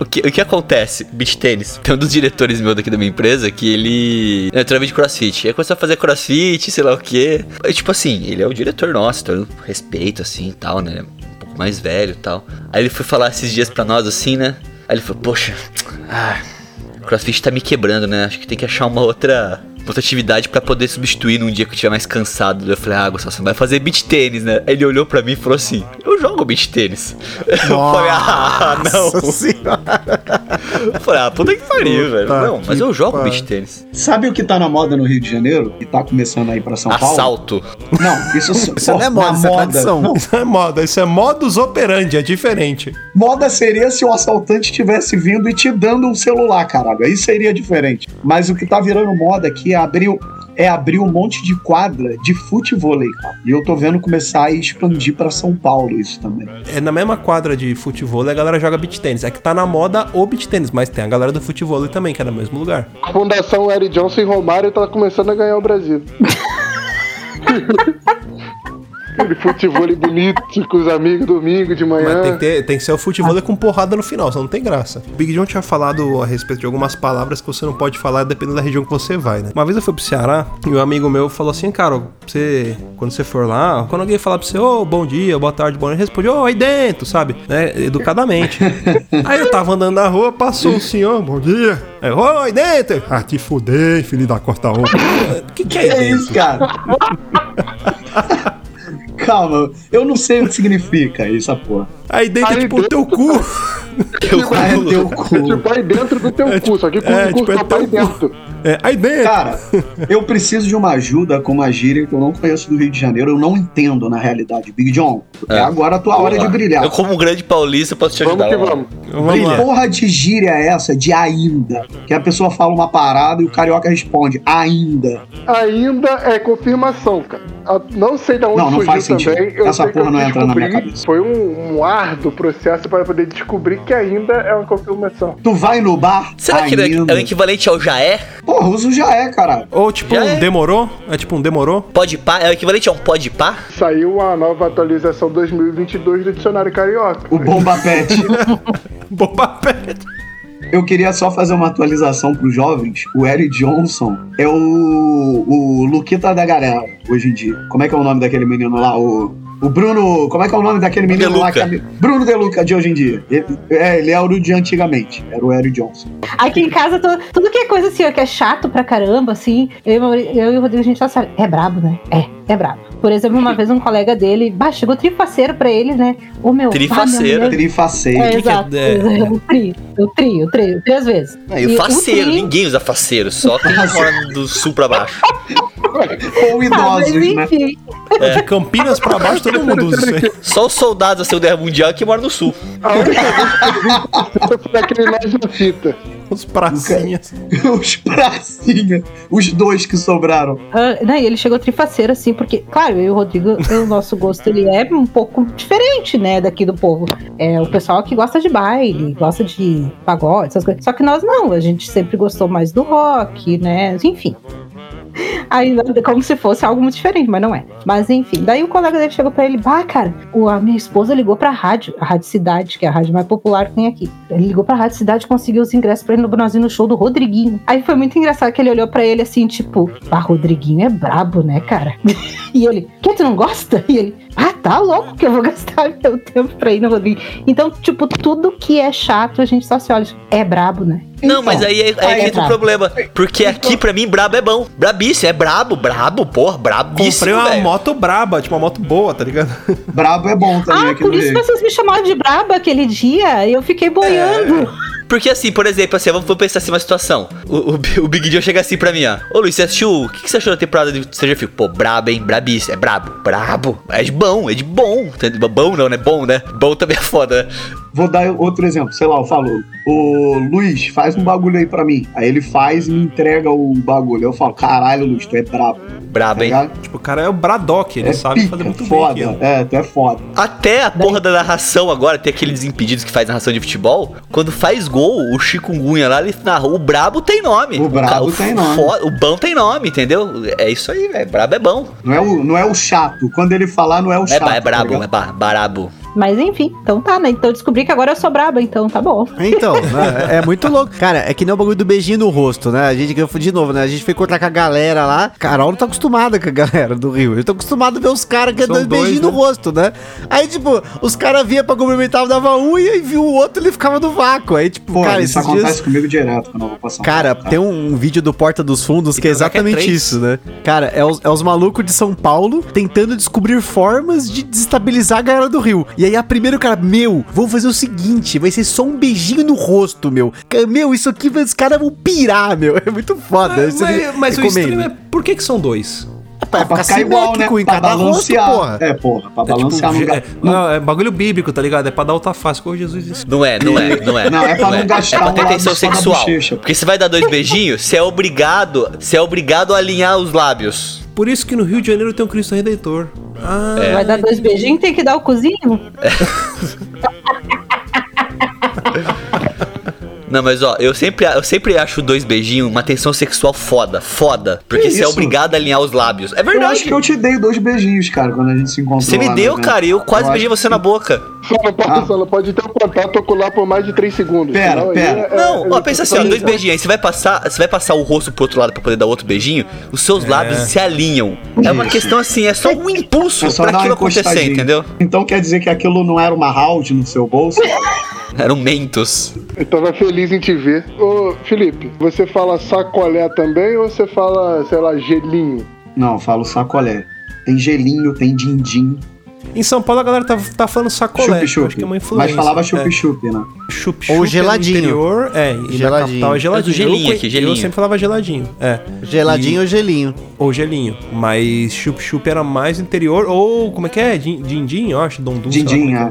O que, o que acontece? Beach tênis. Tem um dos diretores meu daqui da minha empresa que ele. É treinamento de crossfit. Aí começou a fazer crossfit, sei lá o quê. Aí, tipo assim, ele é o diretor nosso, então respeito assim e tal, né? Um pouco mais velho e tal. Aí ele foi falar esses dias pra nós assim, né? Aí ele falou, poxa, ah, crossfit tá me quebrando, né? Acho que tem que achar uma outra. Outra atividade pra poder substituir num dia que eu estiver mais cansado. Eu falei, ah, Gustavo, você não vai fazer beach tênis, né? Aí ele olhou pra mim e falou assim: Eu jogo beach tênis. Eu falei, ah, não. Senhora. Eu falei, ah, puta que pariu, velho. Não, mas eu jogo beach tênis. Sabe o que tá na moda no Rio de Janeiro? E tá começando aí pra São Paulo? Assalto. Não, isso, Isso não é moda, isso é tradição. Não, Isso é moda, isso é modus operandi, é diferente. moda seria se o assaltante tivesse vindo e te dando um celular, caralho. Aí seria diferente. Mas o que tá virando moda aqui é abrir, é abrir um monte de quadra de futevôlei, cara. E eu tô vendo começar a expandir pra São Paulo isso também. É na mesma quadra de futebol, a galera joga beat tênis. É que tá na moda o beat tênis, mas tem a galera do futebol também, que é no mesmo lugar. A Fundação Eric Johnson e Romário tá começando a ganhar o Brasil. Aquele futebol bonito com os amigos domingo de Mas manhã. tem que, ter, tem que ser o futebol com porrada no final, senão não tem graça. O Big John tinha falado a respeito de algumas palavras que você não pode falar dependendo da região que você vai, né? Uma vez eu fui pro Ceará e um amigo meu falou assim, cara, você, quando você for lá, quando alguém falar pra você, ô, bom dia, boa tarde, boa noite, responde, ô, aí dentro, sabe? Né? Educadamente. aí eu tava andando na rua, passou um senhor, bom dia. Aí, ô, aí dentro. Ah, te fudei, filho da corta roupa. O que que é aí É isso, cara. Calma, eu não sei o que significa essa porra. Aí dentro é Aí tipo o teu cu. Ah, é teu É cu. tipo aí dentro do teu cu, só que com, é, com tipo, é o papai teu cu. É, aí dentro. Cara, eu preciso de uma ajuda com uma gíria que eu não conheço do Rio de Janeiro, eu não entendo na realidade. Big John, é, É. agora a tua hora de brilhar. Eu, como um grande paulista, posso te ajudar. Vamos que vamos. vamos. Vamos lá. Porra de gíria é essa de ainda? Que a pessoa fala uma parada e o carioca responde ainda. Ainda é confirmação, cara. a- não sei de onde Não, não faz sentido. também. Eu Essa que porra não entra na minha cabeça. Foi um, um árduo processo para poder descobrir que ainda é uma confirmação. Tu vai no bar Será que ele é- ainda. é o equivalente ao já é? Porra, uso já é, caralho. Ou tipo Já um é. demorou? É tipo um demorou? Pode pá? É o equivalente a um pode pá? Saiu a nova atualização 2022 do Dicionário Carioca. O Bomba Pet. Boba Pet. Eu queria só fazer uma atualização pros jovens. O Eric Johnson é o, o Luquita da galera, hoje em dia. Como é que é o nome daquele menino lá? O, o Bruno. Como é que é o nome daquele menino lá? Deluca. que- Bruno Deluca de hoje em dia. Ele, é, ele é o de antigamente. Era o Eric Johnson. Aqui em casa, tu- tudo que é coisa assim, ó, que é chato pra caramba, assim, eu, e eu e o Rodrigo, a gente tá sabe, é brabo, né? É, é brabo. Por exemplo, uma vez um colega dele, bah, chegou trifaceiro pra ele, né? Ô meu, minha Trifaceiro? mulher- Trifaceiro. É, que é- exato. é? O tri, o tri, o tri, três vezes. E o faceiro, tri- ninguém usa faceiro, só quem mora do sul pra baixo. Ou Ah, mas idosos, né? enfim. De Campinas pra baixo todo mundo usa isso aí. Só os soldados da Segunda Guerra Mundial que moram no sul. A única vez que eu vi aquele nós na fita. Os pracinhas. Os pracinha. Os dois que sobraram. Ah, não, e ele chegou trifaceiro, assim, porque, claro, eu e o Rodrigo, o nosso gosto, ele é um pouco diferente, né, daqui do povo. É o pessoal que gosta de baile, gosta de pagode, essas coisas. Só que nós não, a gente sempre gostou mais do rock, né, enfim. Aí, como se fosse algo muito diferente, mas não é. Mas enfim, daí o colega dele chegou pra ele, bah, cara, o, a minha esposa ligou pra rádio, a Rádio Cidade, que é a rádio mais popular que tem aqui. Ele ligou pra Rádio Cidade e conseguiu os ingressos pra ele no Brasil no show do Rodriguinho. Aí foi muito engraçado que ele olhou pra ele assim, tipo, ah, Rodriguinho é brabo, né, cara? e ele, que tu não gosta? E ele, ah, tá louco que eu vou gastar meu tempo pra ir no Rodriguinho. Então, tipo, tudo que é chato, a gente só se olha, é brabo, né? Não, mas aí, aí, aí é entra o brabo. problema. Porque aqui, pra mim, brabo é bom. Brabíssimo, é brabo, brabo, porra, brabíssimo, Comprei uma velho. moto braba, tipo uma moto boa, tá ligado? Brabo é bom também Ah, aqui no por isso Rio. vocês me chamaram de braba aquele dia e eu fiquei boiando. Porque assim, por exemplo, assim, vamos pensar assim uma situação. O, o, o Big Joe chega assim pra mim, ó. Ô Luiz, você assistiu? O que, que você achou da temporada de Stranger Things? Pô, brabo, hein? Brabíssimo. É brabo. Brabo. É de bom, é de bom. Bom não, né? Bom, né? Bom também é foda, né? Vou dar outro exemplo. Sei lá, eu falo, ô Luiz, faz um bagulho aí pra mim. Aí ele faz e me entrega o bagulho. Eu falo, caralho, Luiz, tu é brabo. Brabo, Tá hein? ligado? Tipo, o cara é o Braddock, ele É sabe pica, fazer muito foda. bem aquilo. É, tu é foda. Até a porra da narração agora, tem aqueles impedidos que faz narração de futebol. Quando faz gol, o chikungunya lá, ele narra. O brabo tem nome. O brabo ca- tem nome. fo- O bom tem nome, entendeu? É isso aí, velho. Brabo é bom. Não é, o, não é o chato. Quando ele falar, não é o É, chato. é tá brabo, ligado? é ba- barabo. Mas enfim, então tá, né? Então eu descobri que agora eu sou braba, então tá bom. Então, é, é muito louco. Cara, é que nem o bagulho do beijinho no rosto, né? A gente, de novo, né? A gente foi encontrar com a galera lá. Carol não tá acostumada com a galera do Rio. Eu tô acostumado a ver os caras que dando dois, beijinho né? no rosto, né? Aí, tipo, os caras vinham pra cumprimentar, dava um e aí viu o outro ele ficava no vácuo. Aí, tipo, Pô, cara, isso acontece dias. comigo direto quando eu vou passar. Cara, tem um, um vídeo do Porta dos Fundos que é pior que é exatamente três. isso, né? Cara, é os, é os malucos de São Paulo tentando descobrir formas de desestabilizar a galera do Rio. E aí, a primeiro, cara, meu, vamos fazer o seguinte: vai ser só um beijinho no rosto, meu. Meu, isso aqui, os caras vão pirar, meu. É muito foda. É, Isso mas mas o estranho é por que, que são dois? Pra, pra ficar igual, né? em Pra cada rosto, balancear. porra. É, porra, pra É, tipo, balancear no é, lugar. não, é bagulho bíblico, tá ligado? É pra dar outra face. Como Jesus disse. Não é, não é, não é. Não, é pra não gastar É pra ter tensão sexual. Porque você vai dar dois beijinhos, você é obrigado, você é obrigado a alinhar os lábios. Por isso que no Rio de Janeiro tem um Cristo Redentor. Ah, É. Vai dar dois beijinhos, tem que dar o cozinho? Não, mas ó, eu sempre, eu sempre acho dois beijinhos uma tensão sexual foda, foda. Porque Que você é isso? obrigado a alinhar os lábios. É Eu verdade. acho que eu te dei dois beijinhos, cara, quando a gente se encontrou. Você me lá, deu, né? cara, e eu quase Eu beijei você na boca. Só não pode, Ah. só não pode ter um contato ocular por mais de 3 segundos. Pera, senão pera. é- Não, é- ó, é- pensa assim, ó, dois beijinhos. Aí você vai passar, você vai passar o rosto pro outro lado pra poder dar outro beijinho, os seus lábios se alinham. É uma Isso. questão assim, é só um impulso É só pra aquilo acontecer, entendeu? Então quer dizer que aquilo não era uma house no seu bolso? Eram mentos. Eu tava feliz em te ver. Ô, Felipe, você fala sacolé também ou você fala, sei lá, gelinho? Não, eu falo sacolé. Tem gelinho, tem din-din, Em São Paulo a galera tá, tá falando sacolé. chup-chup. Acho que é uma influência. Mas falava É. chup-chup, né? Chup, Ou chup é geladinho. interior, é, e na Geladinho. capital é geladinho. O gelinho eu, aqui, Eu gelinho. sempre falava geladinho, é. Geladinho ou gelinho? Ou gelinho. Mas chup-chup era mais interior, ou como é que é? Din- Din-din, eu acho, dondum. sei lá Din-din, como é é. uma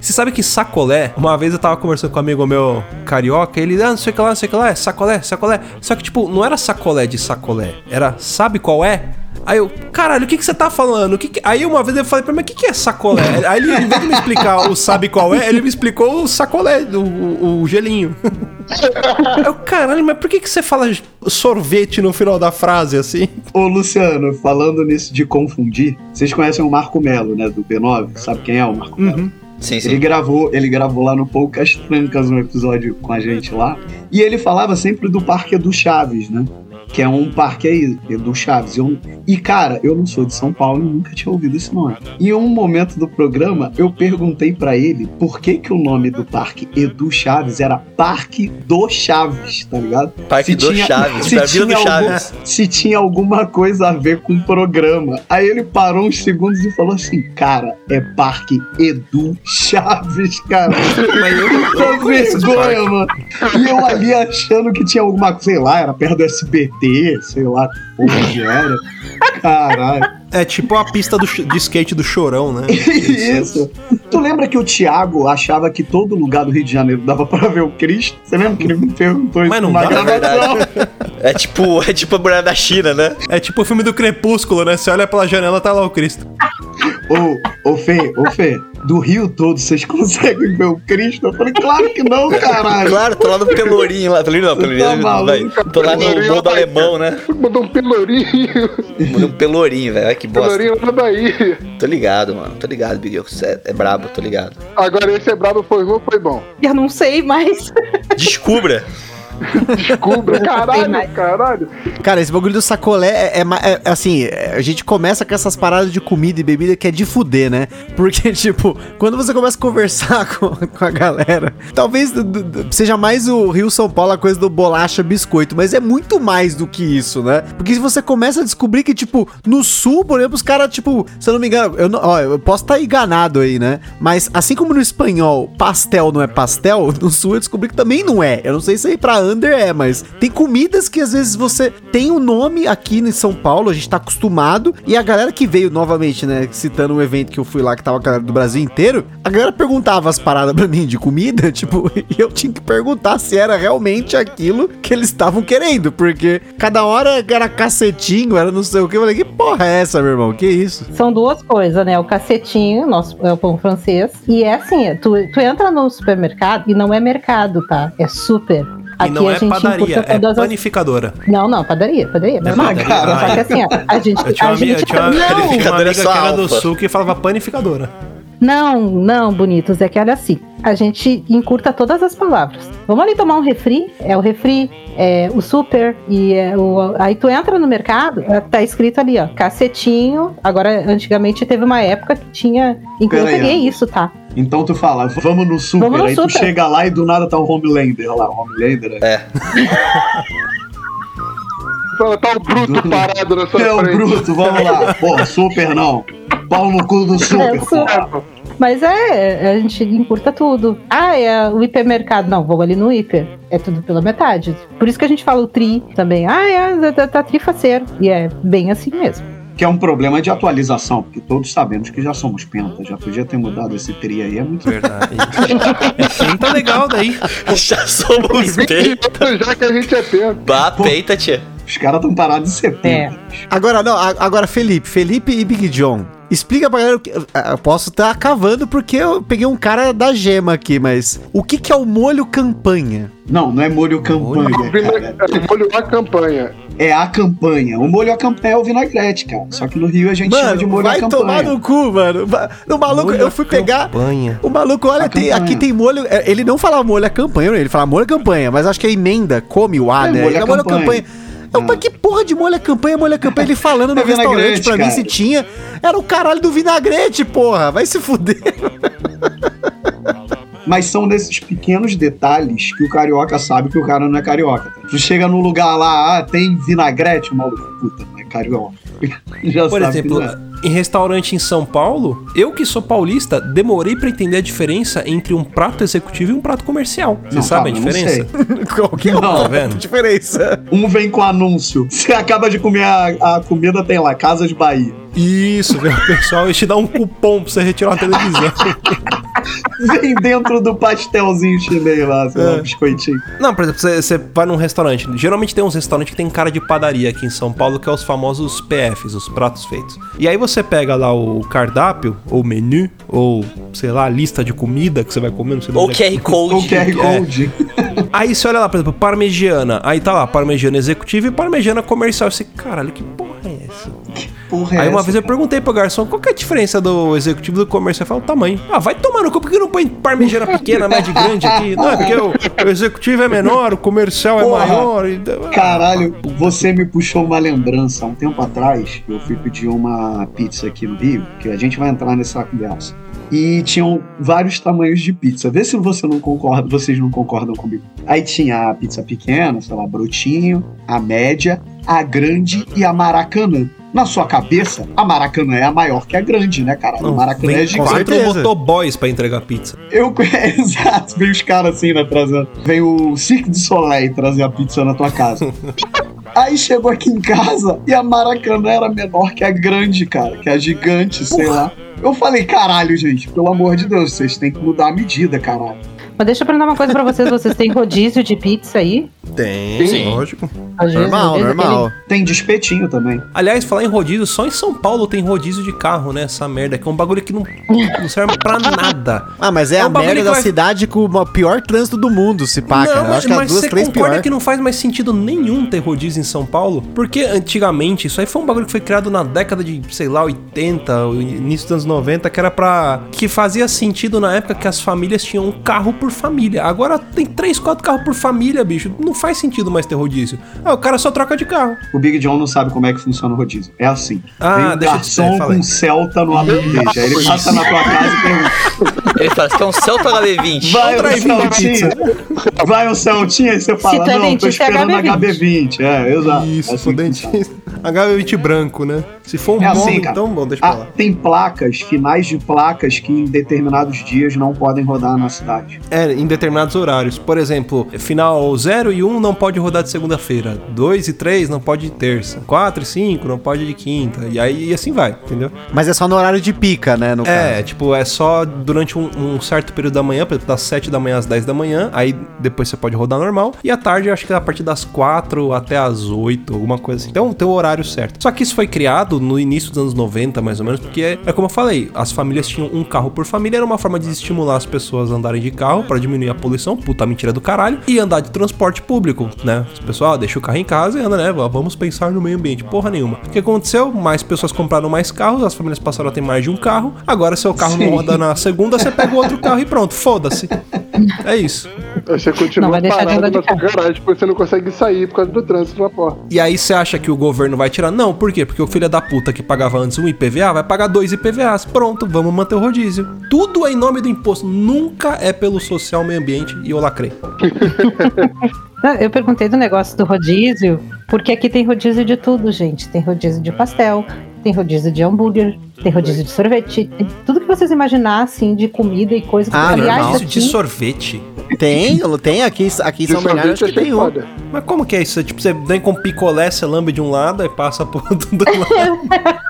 Você sabe que sacolé, uma vez eu tava conversando com um amigo meu carioca, ele, ah, não sei o que lá, não sei o que lá, é sacolé, sacolé. Só que, tipo, não era sacolé de sacolé, era, sabe qual é? Aí eu, caralho, o que, que você tá falando? O que que- Aí uma vez eu falei pra ele, mas o que, que é sacolé? Aí ele, em vez de me explicar o sabe qual é, ele me explicou o sacolé, o, o, o gelinho. Eu, caralho, mas por que, que você fala sorvete no final da frase assim? Ô, Luciano, falando nisso de confundir, vocês conhecem o Marco Melo, né, do B9? Sabe quem é o Marco Melo? Sim, Ele sim. gravou, ele gravou lá no Poucas Trancas um episódio com a gente lá. E ele falava sempre do Parque Edu Chaves, né? Que é um parque aí, Edu Chaves. Eu- e, cara, eu não sou de São Paulo e nunca tinha ouvido esse nome. E em um momento do programa, eu perguntei pra ele por que, que o nome do parque Edu Chaves era Parque do Chaves, tá ligado? Parque Se do tinha- Chaves, se pra Vila do tinha algum- Chaves. se tinha alguma coisa a ver com o programa. Aí ele parou uns segundos e falou assim: Cara, é Parque Edu Chaves, cara. Mas eu, não parque. vergonha, mano. E eu ali achando que tinha alguma, sei lá, era perto do SBT, sei lá, porra que era. Caralho. É tipo a pista do, de skate do Chorão, né? Isso. Tu lembra que o Thiago achava que todo lugar do Rio de Janeiro dava pra ver o Cristo? Você lembra que ele me perguntou isso Mas não dá, na gravação? É tipo, é tipo a mulher da China, né? É tipo o filme do Crepúsculo, né? Você olha pela janela, tá lá o Cristo. Ô, ô Fê, ô Fê, do Rio todo vocês conseguem ver o Cristo? Eu falei, claro que não, caralho. Claro, tô lá no Pelourinho lá. Pelourinho não, Pelourinho tá maluco? vai. Tô lá no Pelourinho Morro do Alemão, né? Mandou um pelourinho. Um Pelourinho, velho. Olha que bosta. Pelourinho lá na Bahia. Tô ligado, mano. Tô ligado, Big Você é, é brabo, tô ligado. Agora esse é brabo, foi ruim ou foi bom? Eu não sei mais. Descubra. Descubra. Caralho, caralho. Cara, esse bagulho do sacolé é, é é- é assim, é, a gente começa com essas paradas de comida e bebida que é de fuder, né? Porque, tipo, quando você começa a conversar com, com a galera, talvez do- do- do- seja mais o Rio São Paulo a coisa do bolacha biscoito, mas é muito mais do que isso, né? Porque se você começa a descobrir que, tipo, no sul, por exemplo, os caras, tipo, se eu não me engano, eu, não, ó, eu posso estar enganado aí, né? Mas assim como no espanhol pastel não é pastel, no sul eu descobri que também não é. Eu não sei se aí pra under é, mas tem comidas que às vezes você tem o nome aqui em São Paulo, a gente tá acostumado, e a galera que veio novamente, né, citando um evento que eu fui lá que tava a galera do Brasil inteiro, a galera perguntava as paradas pra mim de comida, tipo, e eu tinha que perguntar se era realmente aquilo que eles estavam querendo, porque cada hora era cacetinho, era não sei o que, eu falei, que porra é essa, meu irmão? Que isso? São duas coisas, né? O cacetinho, nosso é o pão francês. E é assim, tu, tu entra no supermercado e não é mercado, tá? É super. E não é padaria, é panificadora. Não, não, padaria, padaria. Mesmo padaria. Só que assim, ó, a gente. Eu tinha a uma, amiga- gente eu tinha uma, não, Panificadora é que era do sul que falava panificadora. Não, não, bonitos. É que olha assim, a gente encurta todas as palavras. Vamos ali tomar um refri, é o refri, é o super, e é o. Aí tu entra no mercado, é, tá escrito ali, ó, cacetinho. Agora, antigamente teve uma época que tinha. Inclusive, peguei Ana. isso, tá? Então tu fala, vamos no super, Vamos no aí tu super. chega lá e do nada tá o Homelander lá, o Homelander. É. Fala, Tá o bruto parado na sua É o frente. bruto, vamos lá. Pô, super não. Pau no cu do super, É, porra. Mas é, a gente encurta tudo. Ah, é o hipermercado. Não, vou ali no hiper. É tudo pela metade. Por isso que a gente fala o tri também. Ah, é, tá, tá trifaceiro. E é bem assim mesmo. Que é um problema de atualização, porque todos sabemos que já somos penta. Já podia ter mudado esse tri aí, é muito Verdade. é tá legal daí. Já somos 20 peita. anos já que a gente é penta. Bah, peita, tia. Os caras estão parados em 70. É. Agora, não, a- agora, Felipe, Felipe e Big John. Explica pra galera o que. Eu posso estar cavando porque eu peguei um cara da gema aqui, mas o que, que é o molho campanha? Não, não é molho campanha, cara. É molho a campanha. É a campanha. O molho a campanha é o vinagrete, cara. Só que no Rio a gente chama de Mano, molho a vai campanha. tomar no cu, mano. No maluco, Molho eu fui pegar. campanha. O maluco, olha, A tem- aqui tem molho. é, Ele não fala molho a campanha, ele fala molho a campanha, mas acho que a emenda come o A, É, né? molho Ele à é molho a campanha. campanha. Eu, mas que porra de molho a campanha, molho a campanha? Ele falando no É restaurante pra mim cara. se tinha. Era o caralho do vinagrete, porra. Vai se fuder. Mas são nesses pequenos detalhes que o carioca sabe que o cara não é carioca. tá? Tu chega num lugar lá, ah, tem vinagrete, maluco, puta, não é carioca. Já Por sabe exemplo, em restaurante em São Paulo, eu que sou paulista, demorei pra entender a diferença entre um prato executivo e um prato comercial. Você Não, sabe a diferença? Qual que é Não, a tá vendo? diferença? Um vem com anúncio. Você acaba de comer a, a comida, tem lá, Casas Bahia. Isso, meu pessoal, eles te dá um cupom pra você retirar uma televisão. Vem dentro do pastelzinho chinês lá, sei lá, um biscoitinho. Não, por exemplo, você, você vai num restaurante. Geralmente tem uns restaurantes que tem cara de padaria aqui em São Paulo, que é os famosos PFs, os pratos feitos. E aí você pega lá o cardápio, ou menu, ou sei lá, a lista de comida que você vai comer, não sei Ou é QR Code. O QR Code. Aí você olha lá, por exemplo, parmegiana. Aí tá lá, parmegiana executiva e parmegiana comercial. Você, caralho, que porra é é Aí uma vez eu perguntei pro garçom qual que é a diferença do executivo e do comercial. Ele falou o tamanho. Ah, vai tomar no cu, por que não põe parmegiana pequena, média grande aqui? Não, é porque o, o executivo é menor, o comercial é Porra. maior. E... Caralho, você me puxou uma lembrança. Há um tempo atrás, eu fui pedir uma pizza aqui no Rio, que a gente vai entrar nessa conversa. E tinham vários tamanhos de pizza. Vê se você não concorda, vocês não concordam comigo. Aí tinha a pizza pequena, sei lá, brotinho, a média, a grande e a maracanã. Na sua cabeça, a Maracanã é a maior que a grande, né, cara? A Maracanã é vem gigante. quatro certeza. motoboys pra entregar pizza. Eu exato, vem os caras assim, né, trazendo. Vem o Cirque du Soleil trazer a pizza na tua casa. Aí chegou aqui em casa e a Maracanã era menor que a grande, cara, que a gigante, sei lá. Eu falei, caralho, gente, pelo amor de Deus, vocês têm que mudar a medida, caralho. Mas deixa eu perguntar uma coisa pra vocês. Vocês têm rodízio de pizza aí? Tem, Sim. lógico. Rodízio, Normal, rodízio, normal. Tem de espetinho também. Aliás, falar em rodízio, só em São Paulo tem rodízio de carro, né? Essa merda, que é um bagulho que não, não serve pra nada. Ah, mas é, É um a merda da vai- cidade com o pior trânsito do mundo, se pá, cara. Eu mas, acho que é mas duas, você três concorda pior. que não faz mais sentido nenhum ter rodízio em São Paulo? Porque antigamente, isso aí foi um bagulho que foi criado na década de, sei lá, 80, o início dos anos 90, que era pra... que fazia sentido na época que as famílias tinham um carro por família. Agora tem três, quatro carros por família, bicho. Não faz sentido mais ter rodízio. Ah, o cara só troca de carro. O Big John não sabe como é que funciona o rodízio. É assim. Ah, Vem um deixa eu te dizer, garçom fala com aí. um Celta no apetite. Aí ele passa na tua casa e pergunta: Ele fala, você quer um Celta HB20? Vai o Celtinha? Vai o Celtinha? Aí você fala: é Não, tô dentista, é esperando HB20. HB20. É, exato. Isso, É assim funciona. HB20 branco, né? Se for um É assim, cara. então, bom, deixa pra Ah, lá. tem placas, finais de placas que em determinados dias não podem rodar na cidade. É, em determinados horários. Por exemplo, final 0 e 1 um não pode rodar de segunda-feira. 2 e 3 não pode de terça. 4 e 5 não pode de quinta. E aí e assim vai, entendeu? Mas é só no horário de pica, né, no É, caso. tipo, é só durante um, um certo período da manhã, por exemplo, das 7 da manhã às 10 da manhã. Aí depois você pode rodar normal. E à tarde, eu acho que é a partir das 4 até as 8, alguma coisa assim. Então tem o horário certo. Só que isso foi criado no início dos anos 90, mais ou menos, porque é, é como eu falei, as famílias tinham um carro por família, era uma forma de estimular as pessoas a andarem de carro para diminuir a poluição, puta mentira do caralho, e andar de transporte público, né? As pessoas, ah, deixa o carro em casa e anda, né? Vamos pensar no meio ambiente. Porra nenhuma. O que aconteceu? Mais pessoas compraram mais carros, as famílias passaram a ter mais de um carro. Agora, seu carro não Sim. roda na segunda, você pega o outro carro e pronto, foda-se. É isso. Aí você continua Não vai deixar de parado de na sua carro. garagem porque você não consegue sair por causa do trânsito na porta. E aí você acha que o governo vai tirar? Não, por quê? Porque o filho da puta que pagava antes um IPVA vai pagar dois IPVAs. Pronto, vamos manter o rodízio. Tudo é em nome do imposto, nunca é pelo social meio ambiente e eu lacrei. Eu perguntei do negócio do rodízio, porque aqui tem rodízio de tudo, gente. Tem rodízio de pastel, tem rodízio de hambúrguer, tem rodízio de sorvete, tem tudo que vocês imaginar, assim, de comida e coisa. Ah, Aliás, normal. Rodízio de aqui, sorvete. Tem, tem aqui, aqui em De São Bernardo, acho que tem um. Mas como que é isso? Tipo, você vem com picolé, você lambe de um lado e passa por outro do lado.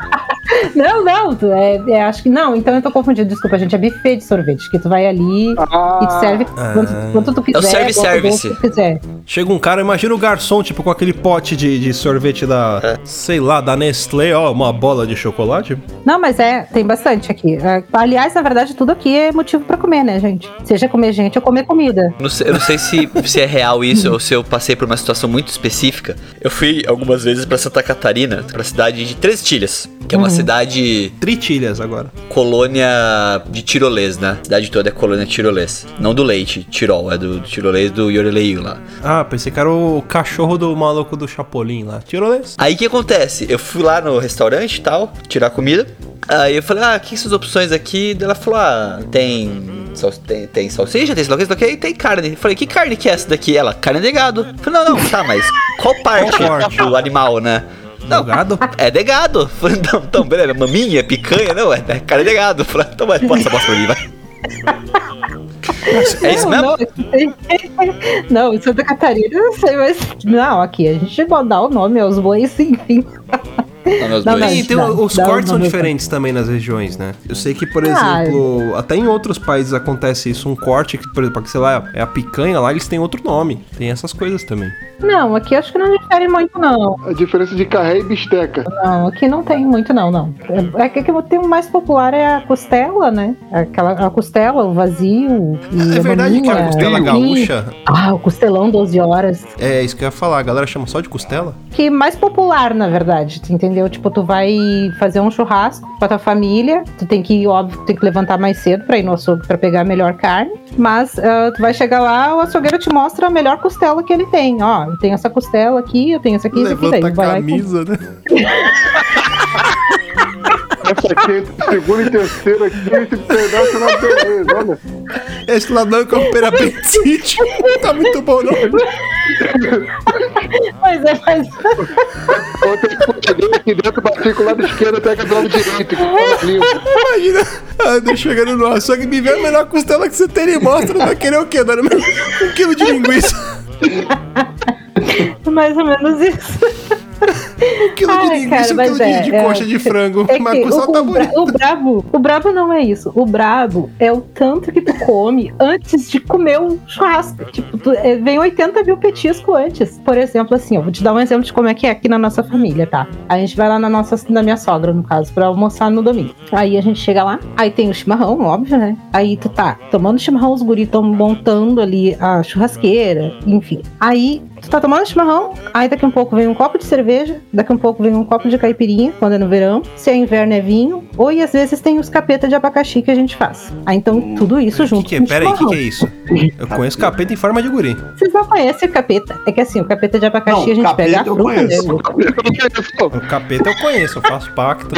Não, não, tu é, é, acho que não, então eu tô confundido, desculpa, gente, é buffet de sorvete, que tu vai ali Ah, e te serve quanto, quanto tu quiser. É o quiser. Chega um cara, imagina o garçom, tipo, com aquele pote de, de sorvete da, sei lá, da Nestlé, ó, uma bola de chocolate. Não, mas é, tem bastante aqui. É, Aliás, na verdade, tudo aqui é motivo pra comer, né, gente? Seja comer gente ou comer comida. Não sei- eu não sei se, se é real isso ou se eu passei por uma situação muito específica. Eu fui algumas vezes pra Santa Catarina, pra cidade de Três Tilhas, que é uma cidade Tritilhas agora. colônia de tirolês, né? A cidade toda é colônia tirolês. Não do leite, tirol, é do, do tirolês do Yoreleio lá. Ah, pensei que era o cachorro do maluco do Chapolin lá. Tirolês. Aí o que acontece? Eu fui lá no restaurante e tal, tirar comida. Aí eu falei, ah, o que essas opções aqui? Ela falou, ah, tem, tem, tem salsicha, tem que, e tem carne. Falei, que carne que é essa daqui? Ela, carne de gado. Falei, não, não, tá, mas Qual parte? do animal, né? Não, gado? É de gado. Falei, Então, então, beleza, maminha, picanha, não, é, é cara de gado. Falei, então vai, passa bosta pra mim, vai. É isso mesmo? Não, em Santa Catarina eu não sei, mas. Não, aqui a gente dá o nome aos bois, enfim. Não, meus Não. E tem Dá- os cortes são diferentes também nas regiões, né? Eu sei que, por Ah, exemplo, até em outros países acontece isso, um corte que, por exemplo, que sei lá, é a picanha lá, eles têm outro nome. Tem essas coisas também. Não, aqui acho que não difere muito, não. A diferença de carré e bisteca. Não, aqui não tem muito, não, não. É é que o tem o mais popular é a costela, né? Aquela, a costela, o vazio. E É a verdade que a maminha, costela e- gaúcha, Ah, o costelão 12 horas. é isso que eu ia falar, a galera chama só de costela? Que mais popular, na verdade, tu entendeu? Tipo, tu vai fazer um churrasco com a tua família, tu tem que, óbvio, tu tem que levantar mais cedo pra ir no açougue pra pegar a melhor carne, mas ah, tu vai chegar lá, o açougueiro te mostra a melhor costela que ele tem. Ó, eu tenho essa costela aqui, eu tenho essa aqui, essa aqui. Daí Levanta a camisa, né? Essa aqui entre segundo e terceiro aqui, esse pedaço na beleza, olha. Esse ladrão que opera apendicite. tá muito bom, não. Mas é, mas Ontem eu aqui dentro, bati com o lado esquerdo, pega do lado direito. Limpo. Imagina, ah, eu chegando no açougue, me vê a melhor costela que você tem e mostra, vai querer o quê? Dando um quilo de linguiça. mais ou menos isso. Um quilo de Ai, linguiça cara, um quilo de, é, de é. coxa de frango. É Mas o, tá o, bonita. o brabo, o brabo não é isso. O brabo é o tanto que tu come antes de comer o churrasco. Tipo, tu- é, vem 80 mil petisco antes. Por exemplo, assim, eu vou te dar um exemplo de como é que é aqui na nossa família, tá? A gente vai lá na nossa, na minha sogra, no caso, pra almoçar no domingo. Aí a gente chega lá, aí tem o chimarrão, óbvio, né? Aí tu tá tomando chimarrão, os guris estão montando ali a churrasqueira, enfim. Aí tu tá tomando chimarrão, aí daqui a um pouco vem um copo de cerveja, daqui a um pouco vem um copo de caipirinha, quando é no verão. Se é inverno é vinho, ou e às vezes tem os capeta de abacaxi que a gente faz. Aí então tudo isso Que junto que é? com Pera aí, o que, que é isso? Eu conheço capeta em forma de guri. Vocês não conhecem o capeta? É que assim, o capeta de abacaxi Não, a gente pega a eu fruta não. O capeta eu conheço, eu faço pacto.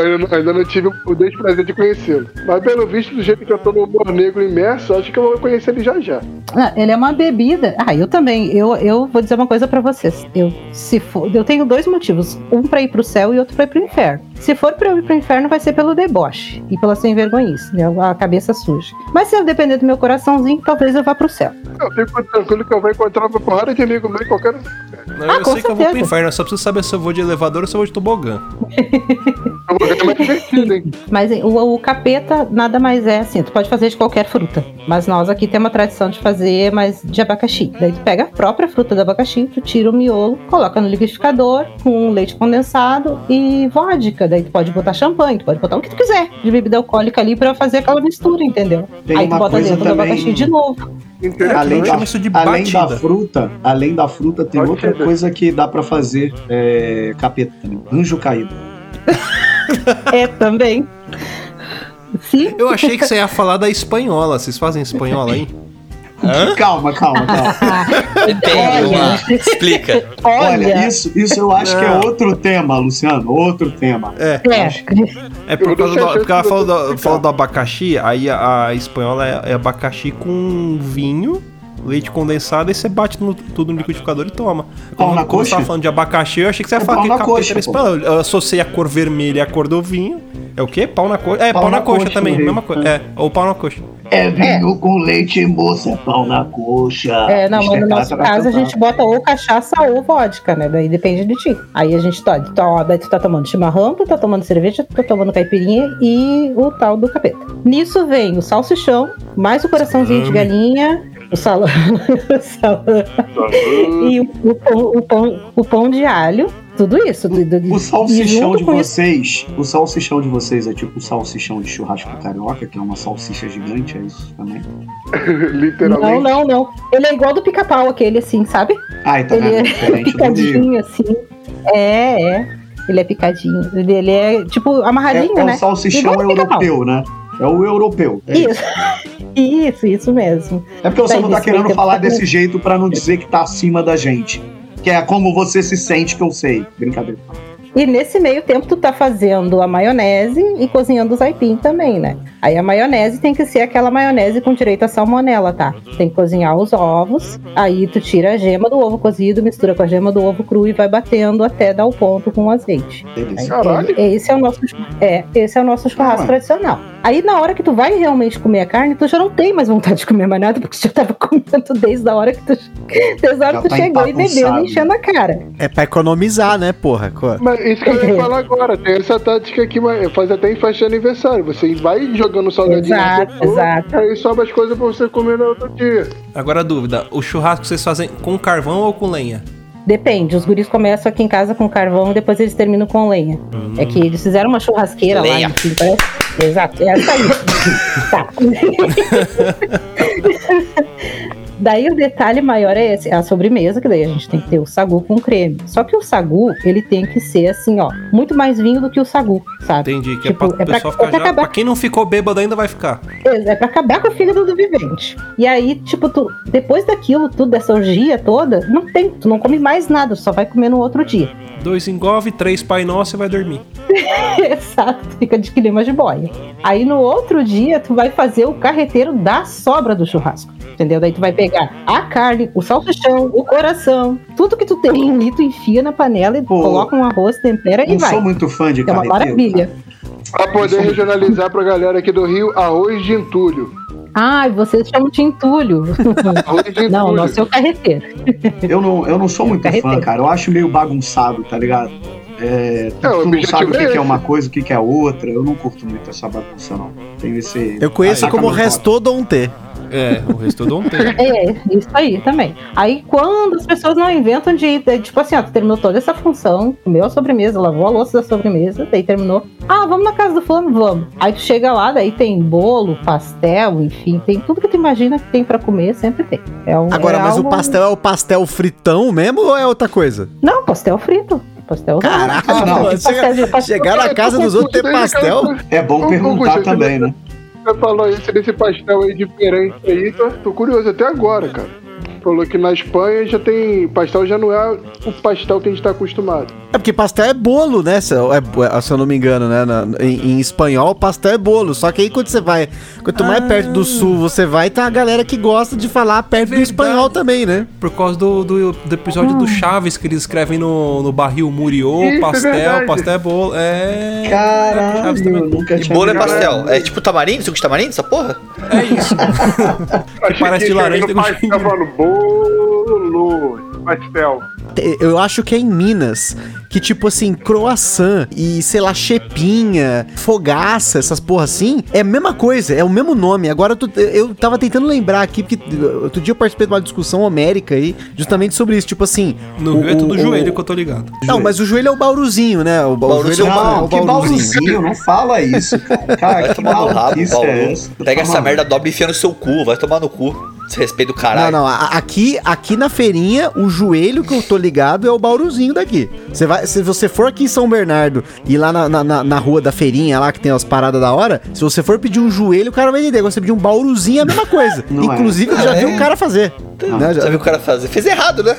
Ainda ainda não tive o desprazer de conhecê-lo. Mas pelo visto, do jeito que eu tô no humor negro imerso, acho que eu vou conhecer ele já já. Ah, ele é uma bebida. Ah, eu também. Eu, eu vou dizer uma coisa pra vocês. Eu, se for, eu tenho dois motivos. Um pra ir pro céu e outro pra ir pro inferno. Se for pra eu ir pro inferno, vai ser pelo deboche e pela sem vergonhice, né? A cabeça suja. Mas se eu depender do meu coraçãozinho, talvez eu vá pro céu. Eu fico tranquilo que eu vou encontrar uma porrada de amigo meu em qualquer. Não, Ah, eu com sei que eu vou pro inferno, eu só preciso saber se eu vou de elevador ou se eu vou de tobogã. Mas o, o capeta nada mais é assim, tu pode fazer de qualquer fruta. Mas nós aqui temos a tradição de fazer mais de abacaxi. Daí tu pega a própria fruta do abacaxi, tu tira o miolo, coloca no liquidificador com leite condensado e vodka. Daí tu pode botar champanhe, tu pode botar o que tu quiser de bebida alcoólica ali pra fazer aquela mistura, entendeu? Tem Aí tu bota dentro do também- abacaxi de novo. Além, da, chamo isso de além da fruta, além da fruta, tem Pode outra ser. coisa que dá pra fazer é, capeta também. Anjo caído. É, também. Sim. Eu achei que você ia falar da espanhola. Vocês fazem espanhola aí? Calma, calma, calma. Depende, uma. Explica. Olha, Olha, isso, isso eu acho que é outro tema, Luciano. Outro tema. É. é. É por Eu causa do, porque ela falou do, falou do abacaxi, aí a, a espanhola é, é abacaxi com vinho, leite condensado, e você bate no- tudo no liquidificador e toma. Pau na você coxa? tava falando de abacaxi, eu achei que você ia É falar pau que na capeta coxa. Eu associei a cor vermelha e a cor do vinho. É o quê? Pau na coxa. É, pau, na, coxa, também, no mesma coisa. É, ou pau na coxa. É vinho com leite, moça, pau na coxa. É, não, mas no nosso caso a cantar. gente bota ou cachaça ou vodka, né? Daí depende de ti. Aí a gente tá, tá, daí tu tá tomando chimarrão, tu tá tomando cerveja, tu tá tomando caipirinha e o tal do capeta. Nisso vem o salsichão, mais o coraçãozinho de galinha, o salão, o salão e o, o pão, o, pão, o pão de alho, tudo isso. do- do- O salsichão de com isso- vocês, o salsichão de vocês é tipo o salsichão de churrasco carioca, que é uma salsicha gigante, é isso também? Literalmente. Não, não, não. Ele é igual do pica-pau, aquele assim, sabe? Ah, então Ele é é picadinho, assim. É, é. Ele é picadinho. Ele, é, tipo, É, amarradinho, é né? o salsichão Igual do pica-pau. europeu, né? É o europeu. É, isso. Isso. Isso, isso mesmo. é porque você Tá não tá querendo falar desse jeito pra não dizer que tá acima da gente. Que é como você se sente que eu sei. Brincadeira. E nesse meio tempo tu tá fazendo a maionese e cozinhando os aipim também, né? Aí a maionese tem que ser aquela maionese com direito a salmonela, tá? Tem que cozinhar os ovos, aí tu tira a gema do ovo cozido, mistura com a gema do ovo cru e vai batendo até dar o ponto com o azeite. Delícia. Caralho. É, esse é o nosso, é, esse é o nosso churrasco Ah. tradicional. Aí na hora que tu vai realmente comer a carne, tu já não tem mais vontade de comer mais nada, porque tu já tava comendo desde a hora que tu, desde a hora Já que tu tá chegou e e enchendo a cara. É pra economizar, né, porra? Mas isso que eu ia falar agora, tem essa tática aqui, mas faz até em festa de aniversário. Você vai jogando salgadinho Exato, no seu exato. aí sobra as coisas pra você comer no outro dia. Agora a dúvida, o churrasco vocês fazem com carvão ou com lenha? Depende, os guris começam aqui em casa com carvão e depois eles terminam com lenha. É que eles fizeram uma churrasqueira Lenha. lá, enfim, parece. Exato, é essa aí. tá. Daí o detalhe maior é esse, é a sobremesa, que daí a gente tem que ter o sagu com creme. Só que o sagu, ele tem que ser assim, ó, muito mais vinho do que o sagu, sabe? Entendi, que Tipo, é pra é pra- pessoa ficar é pra já. acabar- Pra quem não ficou bêbado ainda vai ficar. É pra acabar com o fígado do vivente. E aí, tipo, tu, depois daquilo, tudo, dessa orgia toda, não tem, tu não come mais nada, tu só vai comer no outro dia. Dois engove, três pai nosso e vai dormir. Exato, fica de clima de boia. Aí no outro dia, tu vai fazer o carreteiro da sobra do churrasco. Entendeu? Daí tu vai pegar a carne, o salsichão, o coração, tudo que tu tem ali, tu enfia na panela e Pô, coloca um arroz, tempera e Não vai. sou muito fã de É uma carreteiro. maravilha. Pra poder regionalizar pra galera aqui do Rio, arroz de entulho. Ai, vocês chamam de entulho. Arroz de entulho. Não, o nosso é o carreteiro. Eu não, eu não sou muito fã, Carreteiro. cara. Eu acho meio bagunçado, tá ligado? É, É, o tu não sabe o que, é que é uma coisa, o que, que é outra. Eu não curto muito essa bagunça, não. Tem esse. Eu conheço Ataca como restodonte. É, o resto eu ontem. É, isso aí também. Aí quando as pessoas não inventam de, de- tipo assim, ó, tu terminou toda essa função, comeu a sobremesa, lavou a louça da sobremesa, daí terminou. Ah, vamos na casa do fulano, vamos. Aí tu chega lá, daí tem bolo, pastel, enfim, tem tudo que tu imagina que tem pra comer, sempre tem. É um, Agora, é mas o algo- pastel é o pastel fritão mesmo ou é outra coisa? Não, pastel frito. Pastel Caralho, Ah, não. Pastel pastel- chegar na casa dos outros ter pastel. É bom perguntar também, né? Você falou isso desse pastel aí diferente aí, tô, tô curioso até agora, cara. Falou que na Espanha já tem. Pastel já não é o pastel que a gente tá acostumado. É porque pastel é bolo, né? Se eu, é- se eu não me engano, né? Na- em, em espanhol, pastel é bolo. Só que aí quando você vai. Quanto mais perto do sul você vai, tá a galera que gosta de falar perto do Verdade. espanhol também, né? Por causa do, do, do episódio do Chaves que eles escrevem no, no barril Muriô, Isso, é pastel, verdade. pastel é bolo. É. Chaves Caralho, nunca E tinha bolo é pastel. É tipo tamarindo? Suco de tamarindo, essa porra? É isso. parece de laranja, tem bolo, pastel. Te- Eu acho que é em Minas que, tipo assim, croissant e, sei lá, chepinha, fogaça, essas porra assim, é a mesma coisa, é o mesmo nome. Agora eu, tô- eu tava tentando lembrar aqui, porque uh, outro dia eu participei de uma discussão homérica aí, justamente sobre isso. Tipo assim. No o- Rio é tudo o- joelho o- que eu tô ligado. Não, mas o joelho é o bauruzinho, né? O, ba- o Bauru joelho é o, ba- é Não, o que bauruzinho, não fala isso, cara. Cara, Vai que tomar no rabo, Bauru. é Pega essa merda, dobra e enfia no seu cu. Vai tomar no cu. Desrespeito do Não, caralho. não, a- aqui, aqui na feirinha, o joelho que eu tô ligado é o bauruzinho daqui. Você vai, se você for aqui em São Bernardo e lá na, na, na- rua da feirinha, lá que tem as paradas da hora, se você for pedir um joelho, o cara vai entender. Agora você pedir um bauruzinho é a mesma coisa. Não é. Inclusive, eu já vi É. o cara fazer. né? Já- Já viu o cara fazer? Fez errado, né?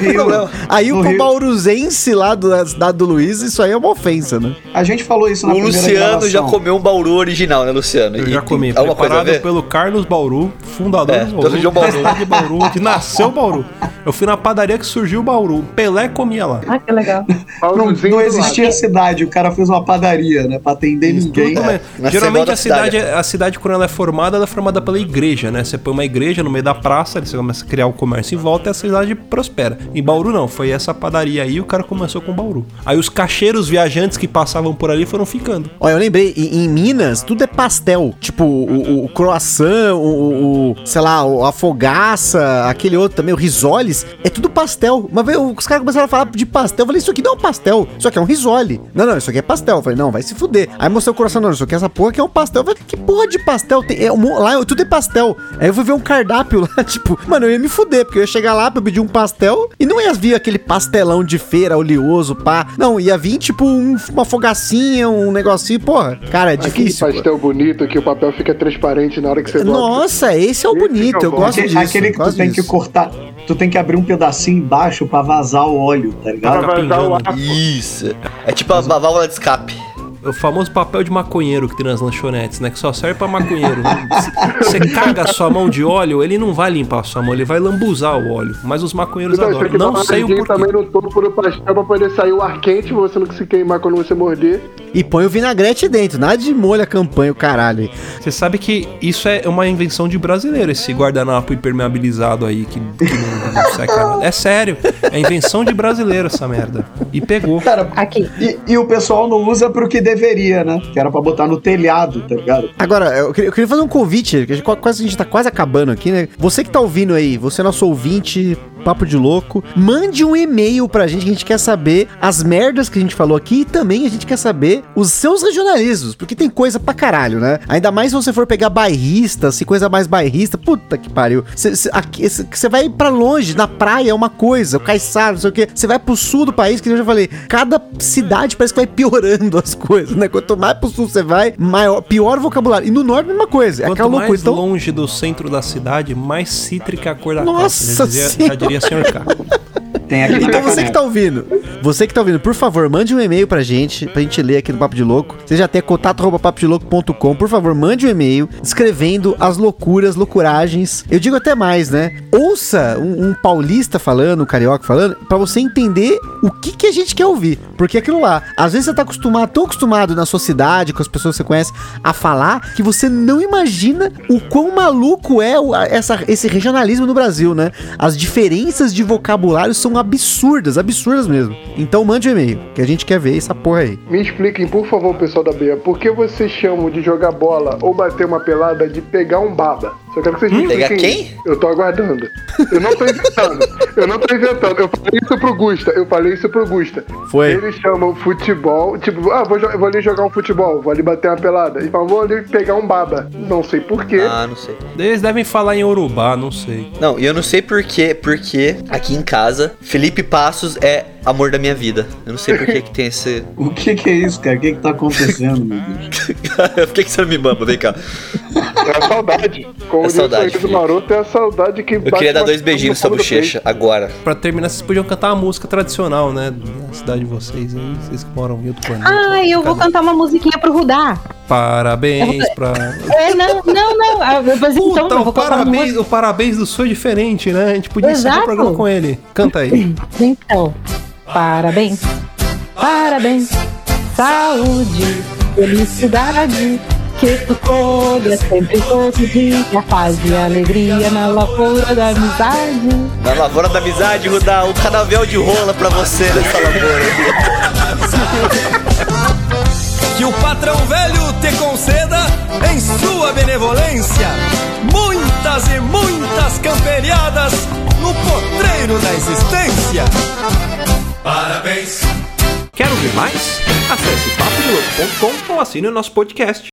Rio, Aí no o Rio- bauruzense lá do- da cidade do Luiz, isso aí é uma ofensa, né? A gente falou isso na O Luciano já comeu um Bauru original, né, Luciano? Eu E já comi. Alguma coisa Preparado ver? pelo Carlos Bauru, fundador É, do Bauru. João Bauru. cidade de Bauru, onde nasceu o Bauru. Eu fui na padaria que surgiu o Bauru. Pelé comia lá. Ah, que legal. Não, Paulozinho não do existia cidade, o cara fez uma padaria, né? Pra atender ninguém. Tudo na Geralmente a cidade, da cidade. a cidade, quando ela é formada, ela é formada pela igreja, né? Você põe uma igreja no meio da praça, você começa a criar o comércio em volta e a cidade prospera. Em Bauru, não. Foi essa padaria aí o cara começou com Bauru. Aí os cacheiros viajantes que passavam por ali foram ficando. Olha, eu lembrei, em, em Minas, tudo é pastel. Tipo, o, o croissant, o, o- o, sei lá, o- a fogaça, aquele outro também, o risoles, é tudo pastel. Uma vez os caras começaram a falar de pastel, eu falei, isso aqui não é um pastel, isso aqui é um risole. Não, não, isso aqui é pastel. Eu falei, não, vai se fuder. Aí mostrou o croissant, não, isso aqui é essa porra que é um pastel. Eu falei, que porra de pastel tem? É, um- lá tudo é pastel. Aí eu fui ver um cardápio lá, tipo, mano, eu ia me fuder, porque eu ia chegar lá pra pedir um pastel e não ia vir aquele pastelão de feira oleoso, pá. Não, ia vir, tipo, um- uma fogacinha, um negocinho, porra. Cara, é Aquele difícil. pastel bonito que o papel fica transparente na hora que você bota. Nossa, esse é o Esse bonito, que é eu gosto Aquele, disso. aquele que tu tem que disso. cortar. Tu tem que abrir um pedacinho embaixo pra vazar o óleo, tá ligado? Pra vazar o ar. Isso. É tipo a a válvula de escape. O famoso papel de maconheiro que tem nas lanchonetes, né? Que só serve pra maconheiro. Você caga a sua mão de óleo, ele não vai limpar a sua mão, ele vai lambuzar o óleo. Mas os maconheiros Então, adoram. Não uma sei o porquê. também no topo do pastel pra poder sair o ar quente, você não se queimar quando você morder. E põe o vinagrete dentro, nada de molho a campanha, o caralho. Você sabe que isso é uma invenção de brasileiro, esse guardanapo impermeabilizado aí que, que não, não seca nada. É sério, é invenção de brasileiro essa merda. E pegou. Cara, Aqui. e, e o pessoal não usa pro que deveria, né? Que era pra botar no telhado, tá ligado? Agora, eu queria, eu queria fazer um convite, que a gente, quase, a gente tá quase acabando aqui, né? Você que tá ouvindo aí, você é nosso ouvinte, papo de louco, mande um e-mail pra gente que a gente quer saber as merdas que a gente falou aqui e também a gente quer saber os seus regionalismos, porque tem coisa pra caralho, né? Ainda mais se você for pegar bairrista, se coisa mais bairrista, puta que pariu. Você vai pra longe, na praia é uma coisa, o Caiçara, não sei o quê. Você vai pro sul do país, que eu já falei, cada cidade parece que vai piorando as coisas, né? Quanto mais pro sul você vai, maior, pior o vocabulário. E no norte, mesma coisa. É aquela Quanto loucura. mais Então, longe do centro da cidade, mais cítrica a cor da Nossa. Já dizia, já diria senhor K. Tem aqui Então você que tá ouvindo, você que tá ouvindo, por favor, mande um e-mail pra gente, pra gente ler aqui no Papo de Louco. Você já tem contato arroba papodilouco.com. Por favor, mande um e-mail escrevendo as loucuras, loucuragens. Eu digo até mais, né? Ouça um, um paulista falando, um carioca falando, pra você entender o que, que a gente quer ouvir. Porque aquilo lá, às vezes você tá acostumado, tão acostumado na sua cidade, com as pessoas que você conhece, a falar, que você não imagina o quão maluco é o- a- essa, esse regionalismo no Brasil, né? As diferenças de vocabulário são absurdas, absurdas mesmo. Então mande um e-mail, que a gente quer ver essa porra aí. Me expliquem, por favor, pessoal da BEA, por que vocês chamam de jogar bola ou bater uma pelada de pegar um baba? Só quero que vocês me Pegar expliquem. quem? Eu tô aguardando. Eu não tô inventando. Eu não tô inventando. Eu falei isso pro Gusta. Eu falei isso pro Gusta. Foi. Eles chamam futebol, tipo, ah, vou, jo- vou ali jogar um futebol, vou ali bater uma pelada. E falam, vou ali pegar um baba. Não sei porquê. Ah, não sei. Eles devem falar em Urubá, não sei. Não, e eu não sei porquê, porque aqui em casa, Felipe Passos é amor da minha vida. Eu não sei por que que tem esse... O que que é isso, cara? O que que tá acontecendo, meu Deus? por que que você não me bamba? Vem cá. É a saudade. Como É saudade, do maroto, é a saudade que Eu queria dar dois beijinhos na bochecha, agora. Pra terminar, vocês podiam cantar uma música tradicional, né? Da cidade de vocês aí, vocês que moram em outro planeta. Ai, eu vou cantar uma musiquinha pro Rudá. Parabéns pra. É, não, não, não. Ah, Mas então, Puta, eu o vou cantar uma parabéns, música. o parabéns do Sul é diferente, né? A gente podia encerrar o Exato. programa com ele. Canta aí. Então, parabéns, parabéns, saúde, felicidade, que tu colha sempre todo dia, paz e alegria na lavoura da amizade. Na lavoura da amizade, Rudá, um canavial de rola pra você nessa lavoura. Que o patrão velho te conceda em sua benevolência muitas e muitas camperiadas no potreiro da existência. Parabéns. Quer ouvir mais? Acesse papodelouco.com ou assine o nosso podcast.